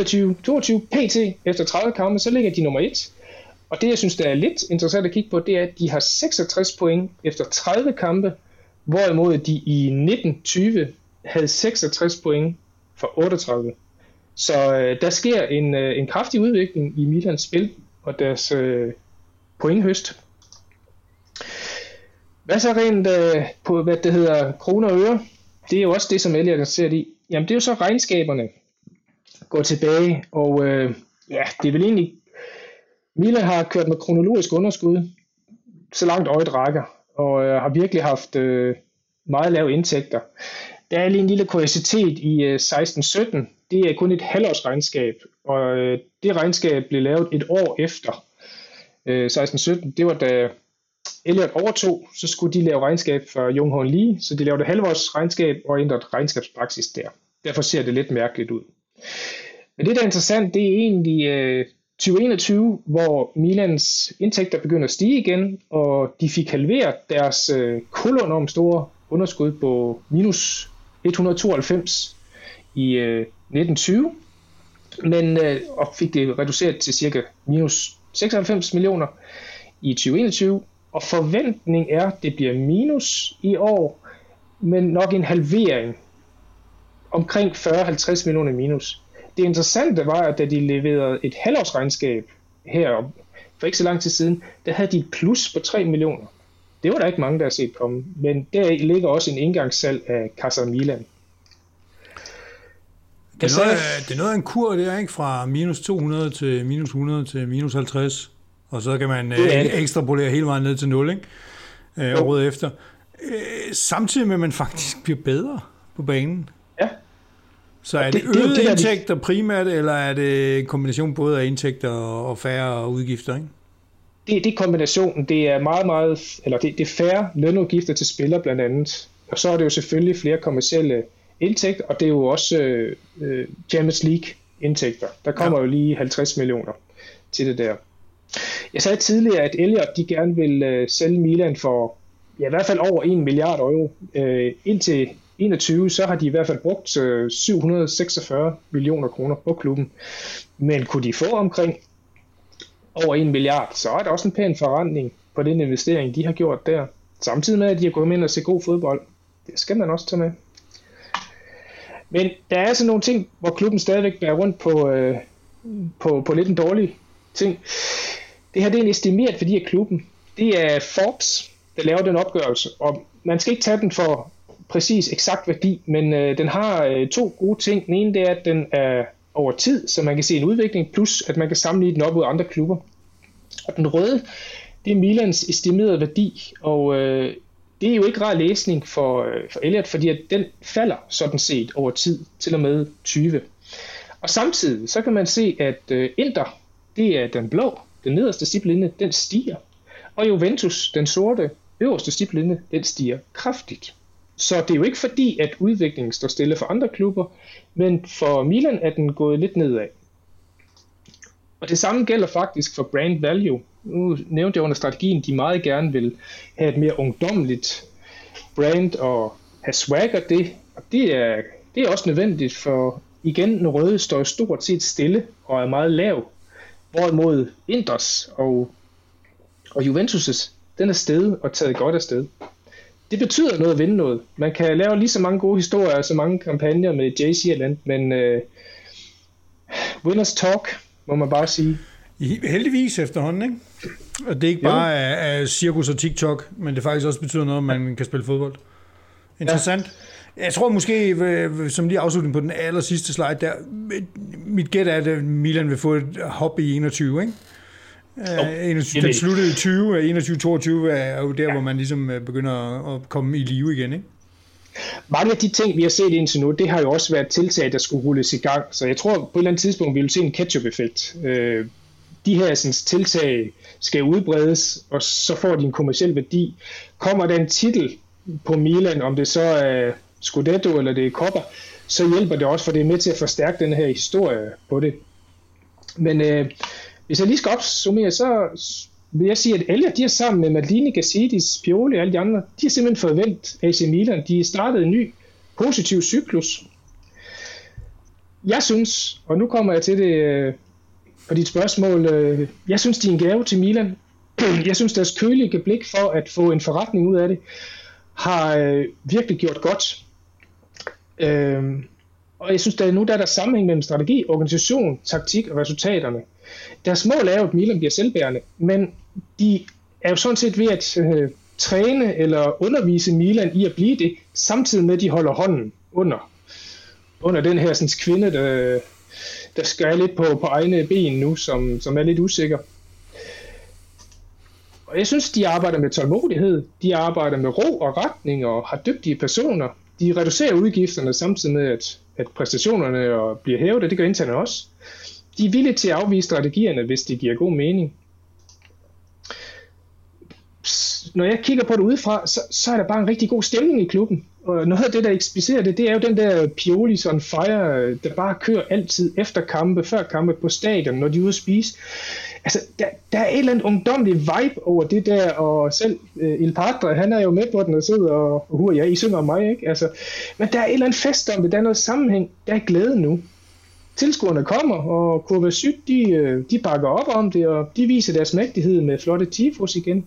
PT efter 30 kampe, så ligger de nummer 1. Og det, jeg synes, der er lidt interessant at kigge på, det er, at de har 66 point efter 30 kampe, hvorimod de i 1920 havde 66 point for 38. Så øh, der sker en, øh, en kraftig udvikling i Milans spil og deres øh, pointhøst. Hvad så rent øh, på, hvad det hedder, kroner og øre? Det er jo også det, som Elliot ser i. Jamen, det er jo så regnskaberne går tilbage, og øh, ja, det er vel egentlig, Milan har kørt med kronologisk underskud, så langt øjet rækker, og øh, har virkelig haft øh, meget lave indtægter. Der er lige en lille kuriositet i øh, 16-17. Det er kun et halvårsregnskab, og øh, det regnskab blev lavet et år efter øh, 16-17. Det var da Elliot overtog, så skulle de lave regnskab for Junghorn Lee, så de lavede halvårsregnskab og ændrede regnskabspraksis der. Derfor ser det lidt mærkeligt ud. Men det, der er interessant, det er egentlig øh, 2021, hvor Milans indtægter begynder at stige igen, og de fik halveret deres øh, kolonormt store underskud på minus 192 i øh, 1920, men øh, og fik det reduceret til cirka minus 96 millioner i 2021, og forventning er, at det bliver minus i år, men nok en halvering omkring 40-50 millioner minus. Det interessante var, at da de leverede et halvårsregnskab her for ikke så lang tid siden, der havde de et plus på 3 millioner. Det var der ikke mange, der har set komme, men der ligger også en indgangssalg af Casa Milan.
Det er, noget, det er noget af en kur, det er ikke fra minus 200 til minus 100 til minus 50, og så kan man øh, ekstrapolere hele vejen ned til 0, ikke? Øh, året efter. Øh, samtidig med, at man faktisk bliver bedre på banen. Så er det, det det, det, indtægter de... primært, eller er det en kombination både af indtægter og færre udgifter, ikke?
Det, det er kombinationen. Det er meget, meget, eller det, det er færre lønudgifter til spillere blandt andet. Og så er det jo selvfølgelig flere kommersielle indtægter, og det er jo også øh Champions League indtægter. Der kommer ja. jo lige 50 millioner til det der. Jeg sagde tidligere, at Elliot de gerne vil øh, sælge Milan for ja, i hvert fald over 1 milliard euro. Øh, indtil 21, så har de i hvert fald brugt øh, 746 millioner kroner på klubben. Men kunne de få omkring over 1 milliard, så er det også en pæn forretning på den investering, de har gjort der. Samtidig med, at de har gået med og se god fodbold. Det skal man også tage med. Men der er altså nogle ting, hvor klubben stadigvæk bærer rundt på, øh, på, på lidt en dårlig ting. Det her det er en estimeret værdi af klubben. Det er Forbes, der laver den opgørelse, og man skal ikke tage den for præcis eksakt værdi, men øh, den har øh, to gode ting. Den ene det er, at den er over tid, så man kan se en udvikling, plus at man kan sammenligne den op mod andre klubber. Og den røde, det er Milans estimerede værdi, og øh, det er jo ikke rar læsning for, øh, for Elliot, fordi at den falder sådan set over tid, til og med 20. Og samtidig så kan man se, at øh, Inter, det er den blå, den nederste stiplinje, den stiger. Og Juventus, den sorte, øverste stiplinje, den stiger kraftigt. Så det er jo ikke fordi, at udviklingen står stille for andre klubber, men for Milan er den gået lidt nedad. Og det samme gælder faktisk for brand value. Nu nævnte jeg under strategien, de meget gerne vil have et mere ungdomligt brand og have swagger det. Og det er, det er også nødvendigt, for igen, den røde står stort set stille og er meget lav. Hvorimod Inders og, og Juventus' den er sted og taget godt af sted det betyder noget at vinde noget. Man kan lave lige så mange gode historier og så mange kampagner med JC og land, men uh, winners talk, må man bare sige.
Heldigvis efterhånden, ikke? Og det er ikke bare af, af cirkus og TikTok, men det faktisk også betyder noget, at man kan spille fodbold. Interessant. Ja. Jeg tror måske, som lige afslutning på den aller sidste slide der, mit gæt er, at Milan vil få et hop i 21, ikke? 21, den sluttede i 20, 21-22 er jo der, ja. hvor man ligesom øh, begynder at komme i live igen, ikke?
Mange af de ting, vi har set indtil nu, det har jo også været tiltag, der skulle rulles i gang. Så jeg tror på et eller andet tidspunkt, vi vil se en catch-up-effekt. Øh, de her sådan, tiltag skal udbredes, og så får de en kommersiel værdi. Kommer der en titel på Milan, om det så er Scudetto eller det er Coppa, så hjælper det også, for det er med til at forstærke den her historie på det. Men øh, hvis jeg lige skal opsummere, så vil jeg sige, at alle de her sammen med Maldini, Gassidis, Pioli og alle de andre, de har simpelthen forventet AC Milan. De startede en ny positiv cyklus. Jeg synes, og nu kommer jeg til det, øh, på dit spørgsmål. Øh, jeg synes, de er en gave til Milan. Jeg synes, deres kølige blik for at få en forretning ud af det, har øh, virkelig gjort godt. Øh, og jeg synes, der nu der er der sammenhæng mellem strategi, organisation, taktik og resultaterne. Deres mål er jo, at Milan bliver selvbærende, men de er jo sådan set ved at øh, træne eller undervise Milan i at blive det, samtidig med at de holder hånden under, under den her sådan, kvinde, der, der skal lidt på, på egne ben nu, som, som er lidt usikker. Og jeg synes, de arbejder med tålmodighed, de arbejder med ro og retning og har dygtige personer. De reducerer udgifterne samtidig med, at, at præstationerne bliver hævet, og det gør interne også. De er villige til at afvise strategierne, hvis det giver god mening. Når jeg kigger på det udefra, så, så er der bare en rigtig god stemning i klubben. Og noget af det, der ekspicerer det, det er jo den der Piolis on fire, der bare kører altid efter kampe, før kampe på stadion, når de er ude at spise. Altså, der, der er et eller andet ungdomligt vibe over det der, og selv øh, Il Padre, han er jo med på den og sidder og, uh, og ja, I synger om mig, ikke? Altså, men der er et eller andet fest om det, der er noget sammenhæng, der er glæde nu. Tilskuerne kommer, og Kurve Syd, de, øh, de bakker op om det, og de viser deres mægtighed med flotte tifos igen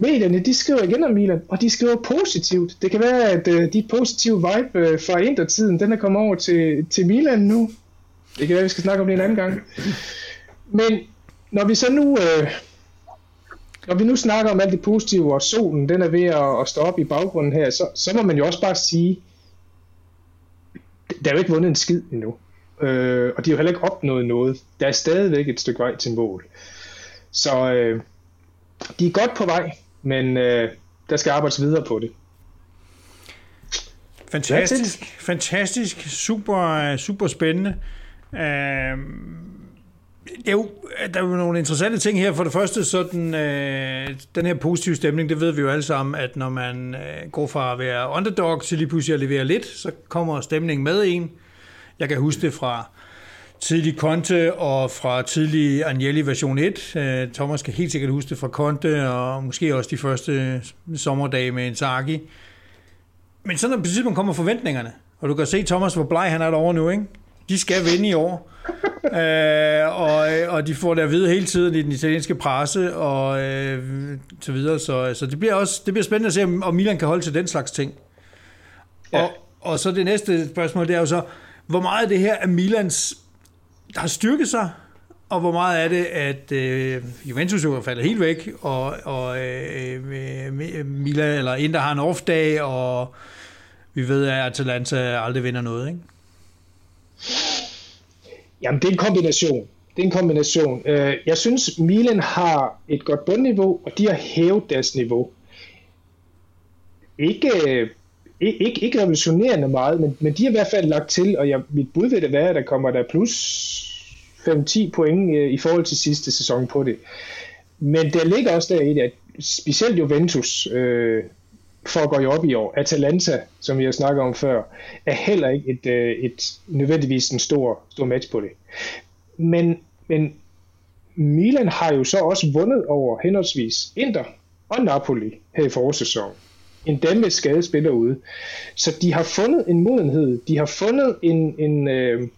medierne, de skriver igen om Milan, og de skriver positivt. Det kan være, at uh, de positive vibe uh, fra Inter-tiden, den er kommet over til, til Milan nu. Det kan være, at vi skal snakke om det en anden gang. Men når vi så nu... Uh, når vi nu snakker om alt det positive, og solen den er ved at, at stå op i baggrunden her, så, så må man jo også bare sige, der er jo ikke vundet en skid endnu. Øh, og de har jo heller ikke opnået noget. Der er stadigvæk et stykke vej til mål. Så øh, de er godt på vej men øh, der skal arbejdes videre på det.
Fantastisk, fantastisk, super, super spændende. Øh, det er jo, der er jo nogle interessante ting her. For det første, sådan, øh, den her positive stemning, det ved vi jo alle sammen, at når man øh, går fra at være underdog til lige pludselig at levere lidt, så kommer stemningen med en. Jeg kan huske det fra tidlig Conte og fra tidlig Agnelli version 1. Øh, Thomas kan helt sikkert huske det fra Conte og måske også de første sommerdage med Inzaghi. Men så når på tidspunkt kommer forventningerne, og du kan se Thomas, hvor bleg han er derovre nu, ikke? De skal vinde i år. øh, og, og de får det at vide hele tiden i den italienske presse og øh, så videre. Så, så det bliver også det bliver spændende at se, om Milan kan holde til den slags ting. Ja. Og, og så det næste spørgsmål, det er jo så, hvor meget af det her er Milans der har styrket sig, og hvor meget er det, at øh, Juventus jo er faldet helt væk, og, og øh, Mila eller Inter har en off-dag, og vi ved, at Atalanta aldrig vinder noget, ikke?
Jamen, det er en kombination. Det er en kombination. Øh, jeg synes, Milan har et godt bundniveau, og de har hævet deres niveau. Ikke, øh, ikke, ikke revolutionerende meget, men, men de har i hvert fald lagt til, og jeg, mit bud vil det være, at der kommer der plus 5-10 point øh, i forhold til sidste sæson på det. Men der ligger også der i det, at specielt Juventus, øh, for at gå op i år, Atalanta, som vi har snakket om før, er heller ikke et, øh, et nødvendigvis en stor, stor match på det. Men, men Milan har jo så også vundet over henholdsvis Inter og Napoli her i forårssæsonen. En dem med skadespiller ude. Så de har fundet en modenhed, de har fundet en, en, øh,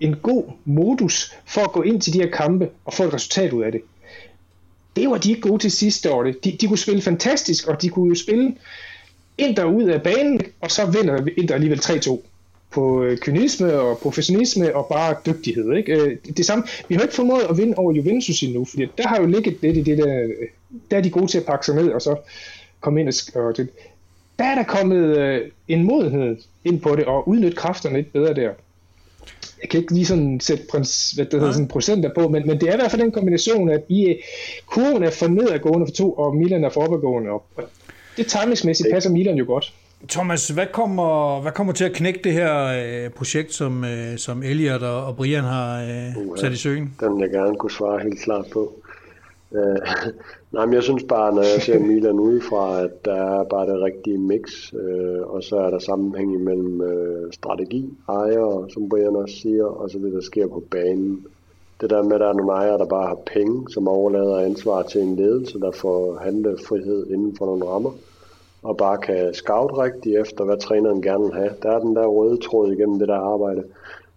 en god modus for at gå ind til de her kampe og få et resultat ud af det. Det var de ikke gode til sidste år. De, de kunne spille fantastisk, og de kunne jo spille ind og ud af banen, og så vinder Inter alligevel 3-2 på øh, kynisme og professionisme og bare dygtighed. Ikke? Øh, det samme. Vi har ikke formået at vinde over Juventus endnu, fordi der har jo ligget lidt i det der, øh, der er de gode til at pakke sig ned, og så komme ind og, og det. Der er der kommet øh, en modenhed ind på det, og udnytte kræfterne lidt bedre der jeg kan ikke lige sådan sætte prins, hvad det hedder, sådan procenter på, men, men det er i hvert fald den kombination, at I, kurven er for nedadgående for to, og Milan er for opadgående. Og det timingsmæssigt passer Milan jo godt.
Thomas, hvad kommer, hvad kommer til at knække det her øh, projekt, som, øh, som Elliot og, og Brian har øh, uh, sat i søen?
Den vil jeg gerne kunne svare helt klart på. Øh, nej, men jeg synes bare, når jeg ser Milan udefra, at der er bare det rigtige mix, øh, og så er der sammenhæng mellem øh, strategi, ejere, som Brian også siger, og så det, der sker på banen. Det der med, at der er nogle ejere, der bare har penge, som overlader ansvar til en ledelse, der får handlefrihed inden for nogle rammer, og bare kan scout rigtigt efter, hvad træneren gerne vil have. Der er den der røde tråd igennem det der arbejde.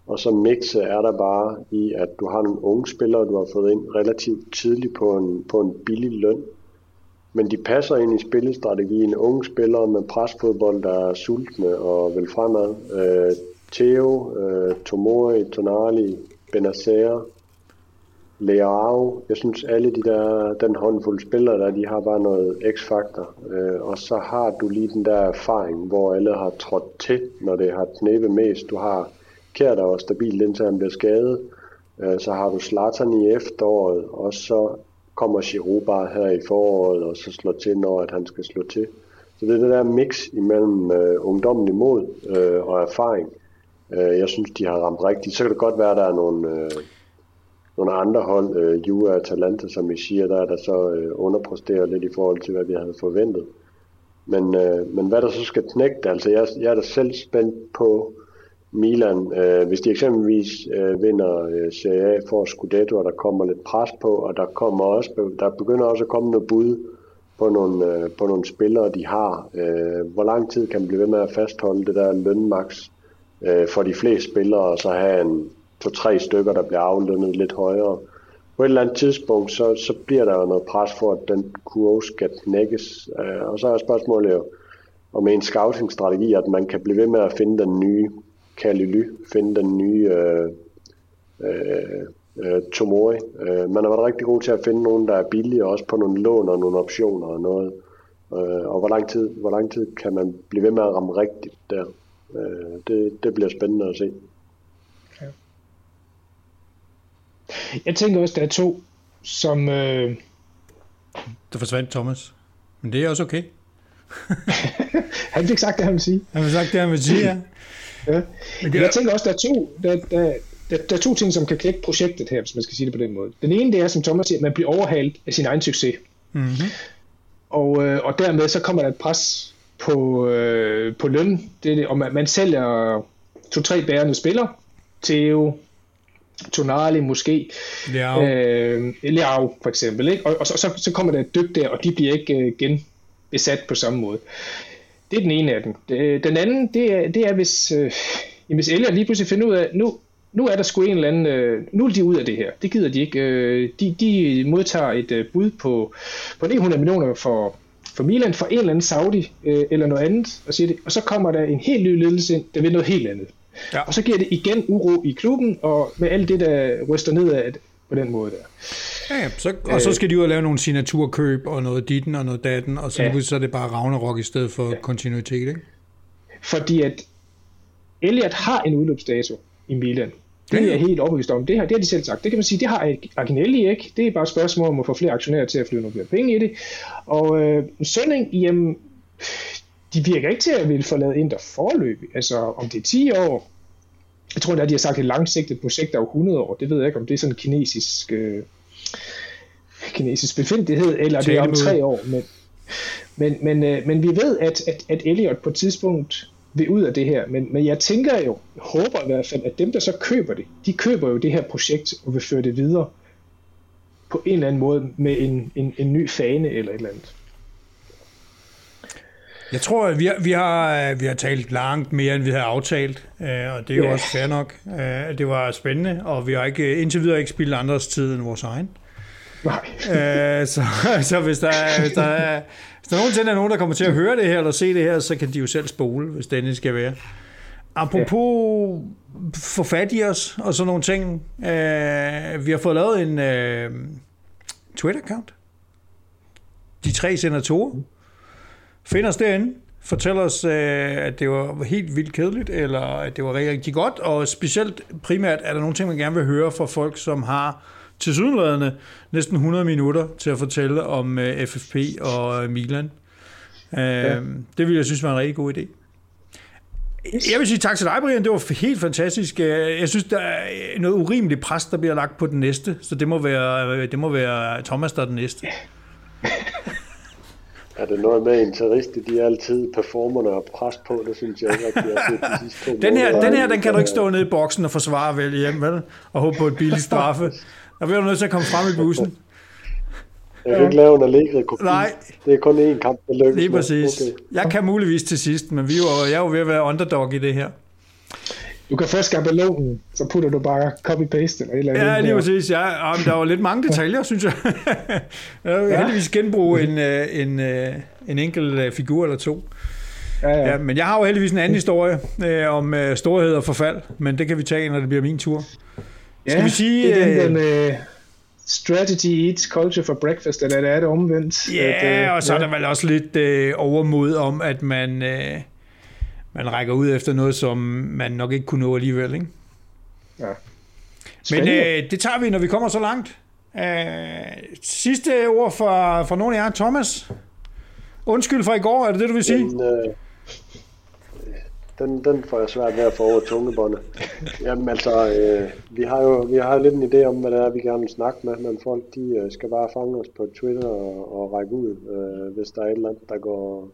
Og så mixet er der bare i, at du har nogle unge spillere, du har fået ind relativt tidligt på en, på en billig løn. Men de passer ind i spillestrategien. Unge spillere med presfodbold, der er sultne og vil fremad. Øh, Theo, øh, Tomori, Tonali, Benacer, Leao. Jeg synes alle de der, den håndfuld spillere der, de har bare noget x-faktor. Øh, og så har du lige den der erfaring, hvor alle har trådt til, når det har knæbet mest. Du har Kjær, der var stabilt indtil han bliver skadet. Øh, så har du Zlatan i efteråret, og så kommer Giroud bare her i foråret, og så slår til, når at han skal slå til. Så det er det der mix imellem øh, ungdommen mod øh, og erfaring. Øh, jeg synes, de har ramt rigtigt. Så kan det godt være, at der er nogle, øh, nogle andre hold, øh, Juve og Atalanta, som I siger, der er der så øh, underpresterer lidt i forhold til, hvad vi havde forventet. Men, øh, men hvad der så skal knække det, altså jeg, jeg er da selv spændt på Milan, øh, hvis de eksempelvis øh, vinder øh, Serie A for Scudetto, og der kommer lidt pres på, og der kommer også, der begynder også at komme noget bud på nogle, øh, på nogle spillere, de har. Øh, hvor lang tid kan man blive ved med at fastholde det der lønmaks øh, for de fleste spillere, og så have en to-tre stykker, der bliver aflønnet lidt højere. På et eller andet tidspunkt, så, så bliver der jo noget pres for, at den kurve skal knækkes. Øh, og så er spørgsmålet jo, om en scouting-strategi, at man kan blive ved med at finde den nye Kalily, finde den nye øh, øh, øh, Tomori. Øh, man har været rigtig god til at finde nogen, der er billige, også på nogle lån og nogle optioner og noget. Øh, og hvor lang, tid, hvor lang tid kan man blive ved med at ramme rigtigt der? Øh, det, det bliver spændende at se. Ja.
Jeg tænker også, der er to, som... Øh...
Der forsvandt Thomas. Men det er også okay.
han fik sagt det, han vil sige.
Han fik sagt det, han vil sige, ja.
ja. Men det er... Jeg tænker også, der er to, der, der, der, der er to ting, som kan knække projektet her, hvis man skal sige det på den måde. Den ene, det er, som Thomas siger, at man bliver overhalet af sin egen succes. Mm-hmm. Og, øh, og dermed så kommer der et pres på, øh, på løn, det, og man, man sælger to-tre bærende spillere, Theo, Tonali måske, Leao, øh, Leao for eksempel, ikke? Og, og så, så, så kommer der et dyk der, og de bliver ikke øh, genbesat på samme måde. Det er den ene af dem. Den anden, det er, det er hvis, øh, hvis Elliot lige pludselig finder ud af, nu, nu er der sgu en eller anden, øh, nu er de ud af det her. Det gider de ikke. Øh, de, de modtager et øh, bud på, på 900 millioner for, for Milan for en eller anden Saudi øh, eller noget andet, og, siger det, og så kommer der en helt ny ledelse ind, der vil noget helt andet. Ja. Og så giver det igen uro i klubben, og med alt det, der ryster ned af på den måde der.
Ja, ja så, og så skal de ud og lave nogle signaturkøb og noget ditten og noget datten, og så, ja. så er det bare Ragnarok i stedet for ja. kontinuitet, ikke?
Fordi at Elliot har en udløbsdato i Milan. Det er jeg helt overbevist om. Det har, det har de selv sagt. Det kan man sige, det har Agnelli ikke. Det er bare et spørgsmål om at få flere aktionærer til at flyve nogle flere penge i det. Og øh, Sønning, jamen, de virker ikke til at ville forlade Inter forløb. Altså, om det er 10 år, jeg tror, at de har sagt et langsigtet projekt af 100 år. Det ved jeg ikke, om det er sådan en kinesisk, øh, kinesisk befindelighed, eller det er om tre år. Men, men, men, øh, men vi ved, at, at, at Elliot på et tidspunkt vil ud af det her. Men, men jeg tænker jo, håber i hvert fald, at dem, der så køber det, de køber jo det her projekt og vil føre det videre på en eller anden måde med en, en, en ny fane eller et eller andet.
Jeg tror, at vi har, vi har, vi har talt langt mere, end vi havde aftalt, øh, og det er jo ja. også fair nok. Øh, det var spændende, og vi har ikke, indtil videre ikke spillet andres tid end vores egen.
Nej.
Øh, så, så hvis der, hvis der er hvis der nogensinde er nogen, der kommer til at høre det her, eller se det her, så kan de jo selv spole, hvis det skal være. Apropos ja. få fat i os, og sådan nogle ting. Øh, vi har fået lavet en øh, Twitter-account. De tre senatorer. Find os derinde. Fortæl os, øh, at det var helt vildt kedeligt, eller at det var rigtig, rigtig godt, og specielt primært er der nogle ting, man gerne vil høre fra folk, som har til sydenladende næsten 100 minutter til at fortælle om uh, FFP og uh, Milan. Uh, ja. Det vil jeg synes var en rigtig god idé. Jeg vil sige tak til dig, Brian. Det var helt fantastisk. Jeg synes, der er noget urimeligt pres, der bliver lagt på den næste, så det må være, det må være Thomas, der er den næste.
Er det noget med interister, de er altid performerne og pres på, det synes jeg ikke, at de har set de sidste
to den her, den her, den kan du ikke stå nede i boksen og forsvare vel hjem, vel? Og håbe på et billigt straffe. Der bliver du nødt til at komme frem i bussen.
Jeg kan ikke lave en allegri kopi. Nej. Det er kun én kamp, der lykkes.
Lige præcis. Okay. Jeg kan muligvis til sidst, men vi er jo, jeg er jo ved at være underdog i det her.
du kan få skabelonen, så putter du bare copy-paste eller et eller andet.
Ja, lige
der.
præcis. Ja, ja, men der var lidt mange detaljer, synes jeg. jeg vil
Ja.
heldigvis genbruge en, øh, en, øh, en enkelt øh, figur eller to.
Ja, ja.
Ja, men jeg har jo heldigvis en anden historie øh, om øh, storhed og forfald, men det kan vi tage, når det bliver min tur. Skal vi sige,
Det er
øh,
den, den uh, strategy eats culture for breakfast, eller er det omvendt?
Ja,
at, øh,
og så er der vel også lidt øh, overmod om, at man, øh, man rækker ud efter noget, som man nok ikke kunne nå alligevel. Ikke?
Ja.
Men øh, det tager vi, når vi kommer så langt. Øh, sidste ord fra, fra nogen af jer. Thomas? Undskyld for i går, er det det, du vil sige?
Den, øh, den, den får jeg svært ved at få over tungebåndet. Jamen altså, øh, vi har jo vi har lidt en idé om, hvad det er, vi gerne vil snakke med, men folk de øh, skal bare fange os på Twitter og, og række ud, øh, hvis der er et eller andet, der går...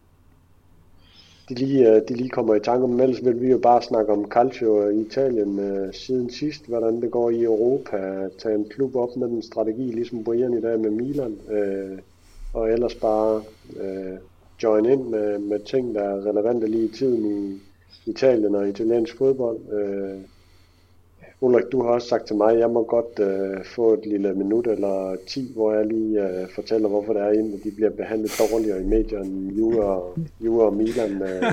De lige, øh, de lige kommer i tanke om, ellers vil vi jo bare snakke om Calcio i Italien øh, siden sidst, hvordan det går i Europa, tage en klub op med den strategi, ligesom Brian i dag med Milan, øh, og ellers bare øh, join ind med, med ting, der er relevante lige i tiden i Italien og italiensk fodbold. Øh, Ulrik, du har også sagt til mig, at jeg må godt øh, få et lille minut eller 10, hvor jeg lige øh, fortæller, hvorfor det er, at de bliver behandlet dårligere i medierne Juve og, Juve og Milan. Øh,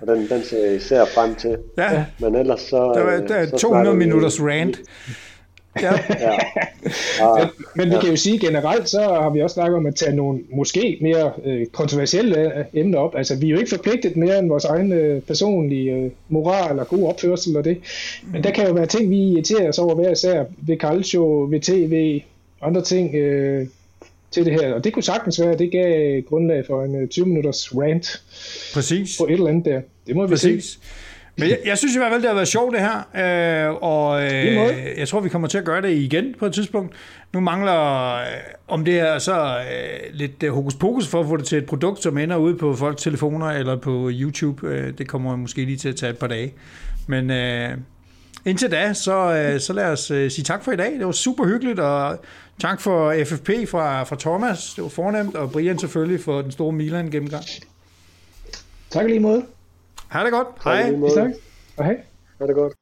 og den, den ser jeg især frem til.
Ja,
Men ellers så...
der, var,
øh,
der er
så
200
snakker vi-
minutters rant. Ja,
Ja. Ah,
Men vi kan jo sige generelt, så har vi også snakket om at tage nogle måske mere øh, kontroversielle øh, emner op. Altså, vi er jo ikke forpligtet mere end vores egen øh, personlige øh, moral og god opførsel og det. Men der kan jo være ting, vi irriterer os over hver især ved Calcio, ved tv, andre ting øh, til det her. Og det kunne sagtens være, at det gav grundlag for en øh, 20 minutters rant
præcis.
på et eller andet der. Det må vi se.
Men jeg, jeg synes i hvert fald, det har været sjovt det her, øh, og øh, jeg tror, vi kommer til at gøre det igen på et tidspunkt. Nu mangler, øh, om det er så øh, lidt øh, hokus pokus for at få det til et produkt, som ender ude på folks telefoner eller på YouTube. Øh, det kommer måske lige til at tage et par dage. Men øh, indtil da, så, øh, så lad os øh, sige tak for i dag. Det var super hyggeligt, og tak for FFP fra, fra Thomas. Det var fornemt, og Brian selvfølgelig for den store Milan gennemgang.
Tak lige måde.
Ha' det godt. Hej.
snakkes. Og hej.
Ha' det godt.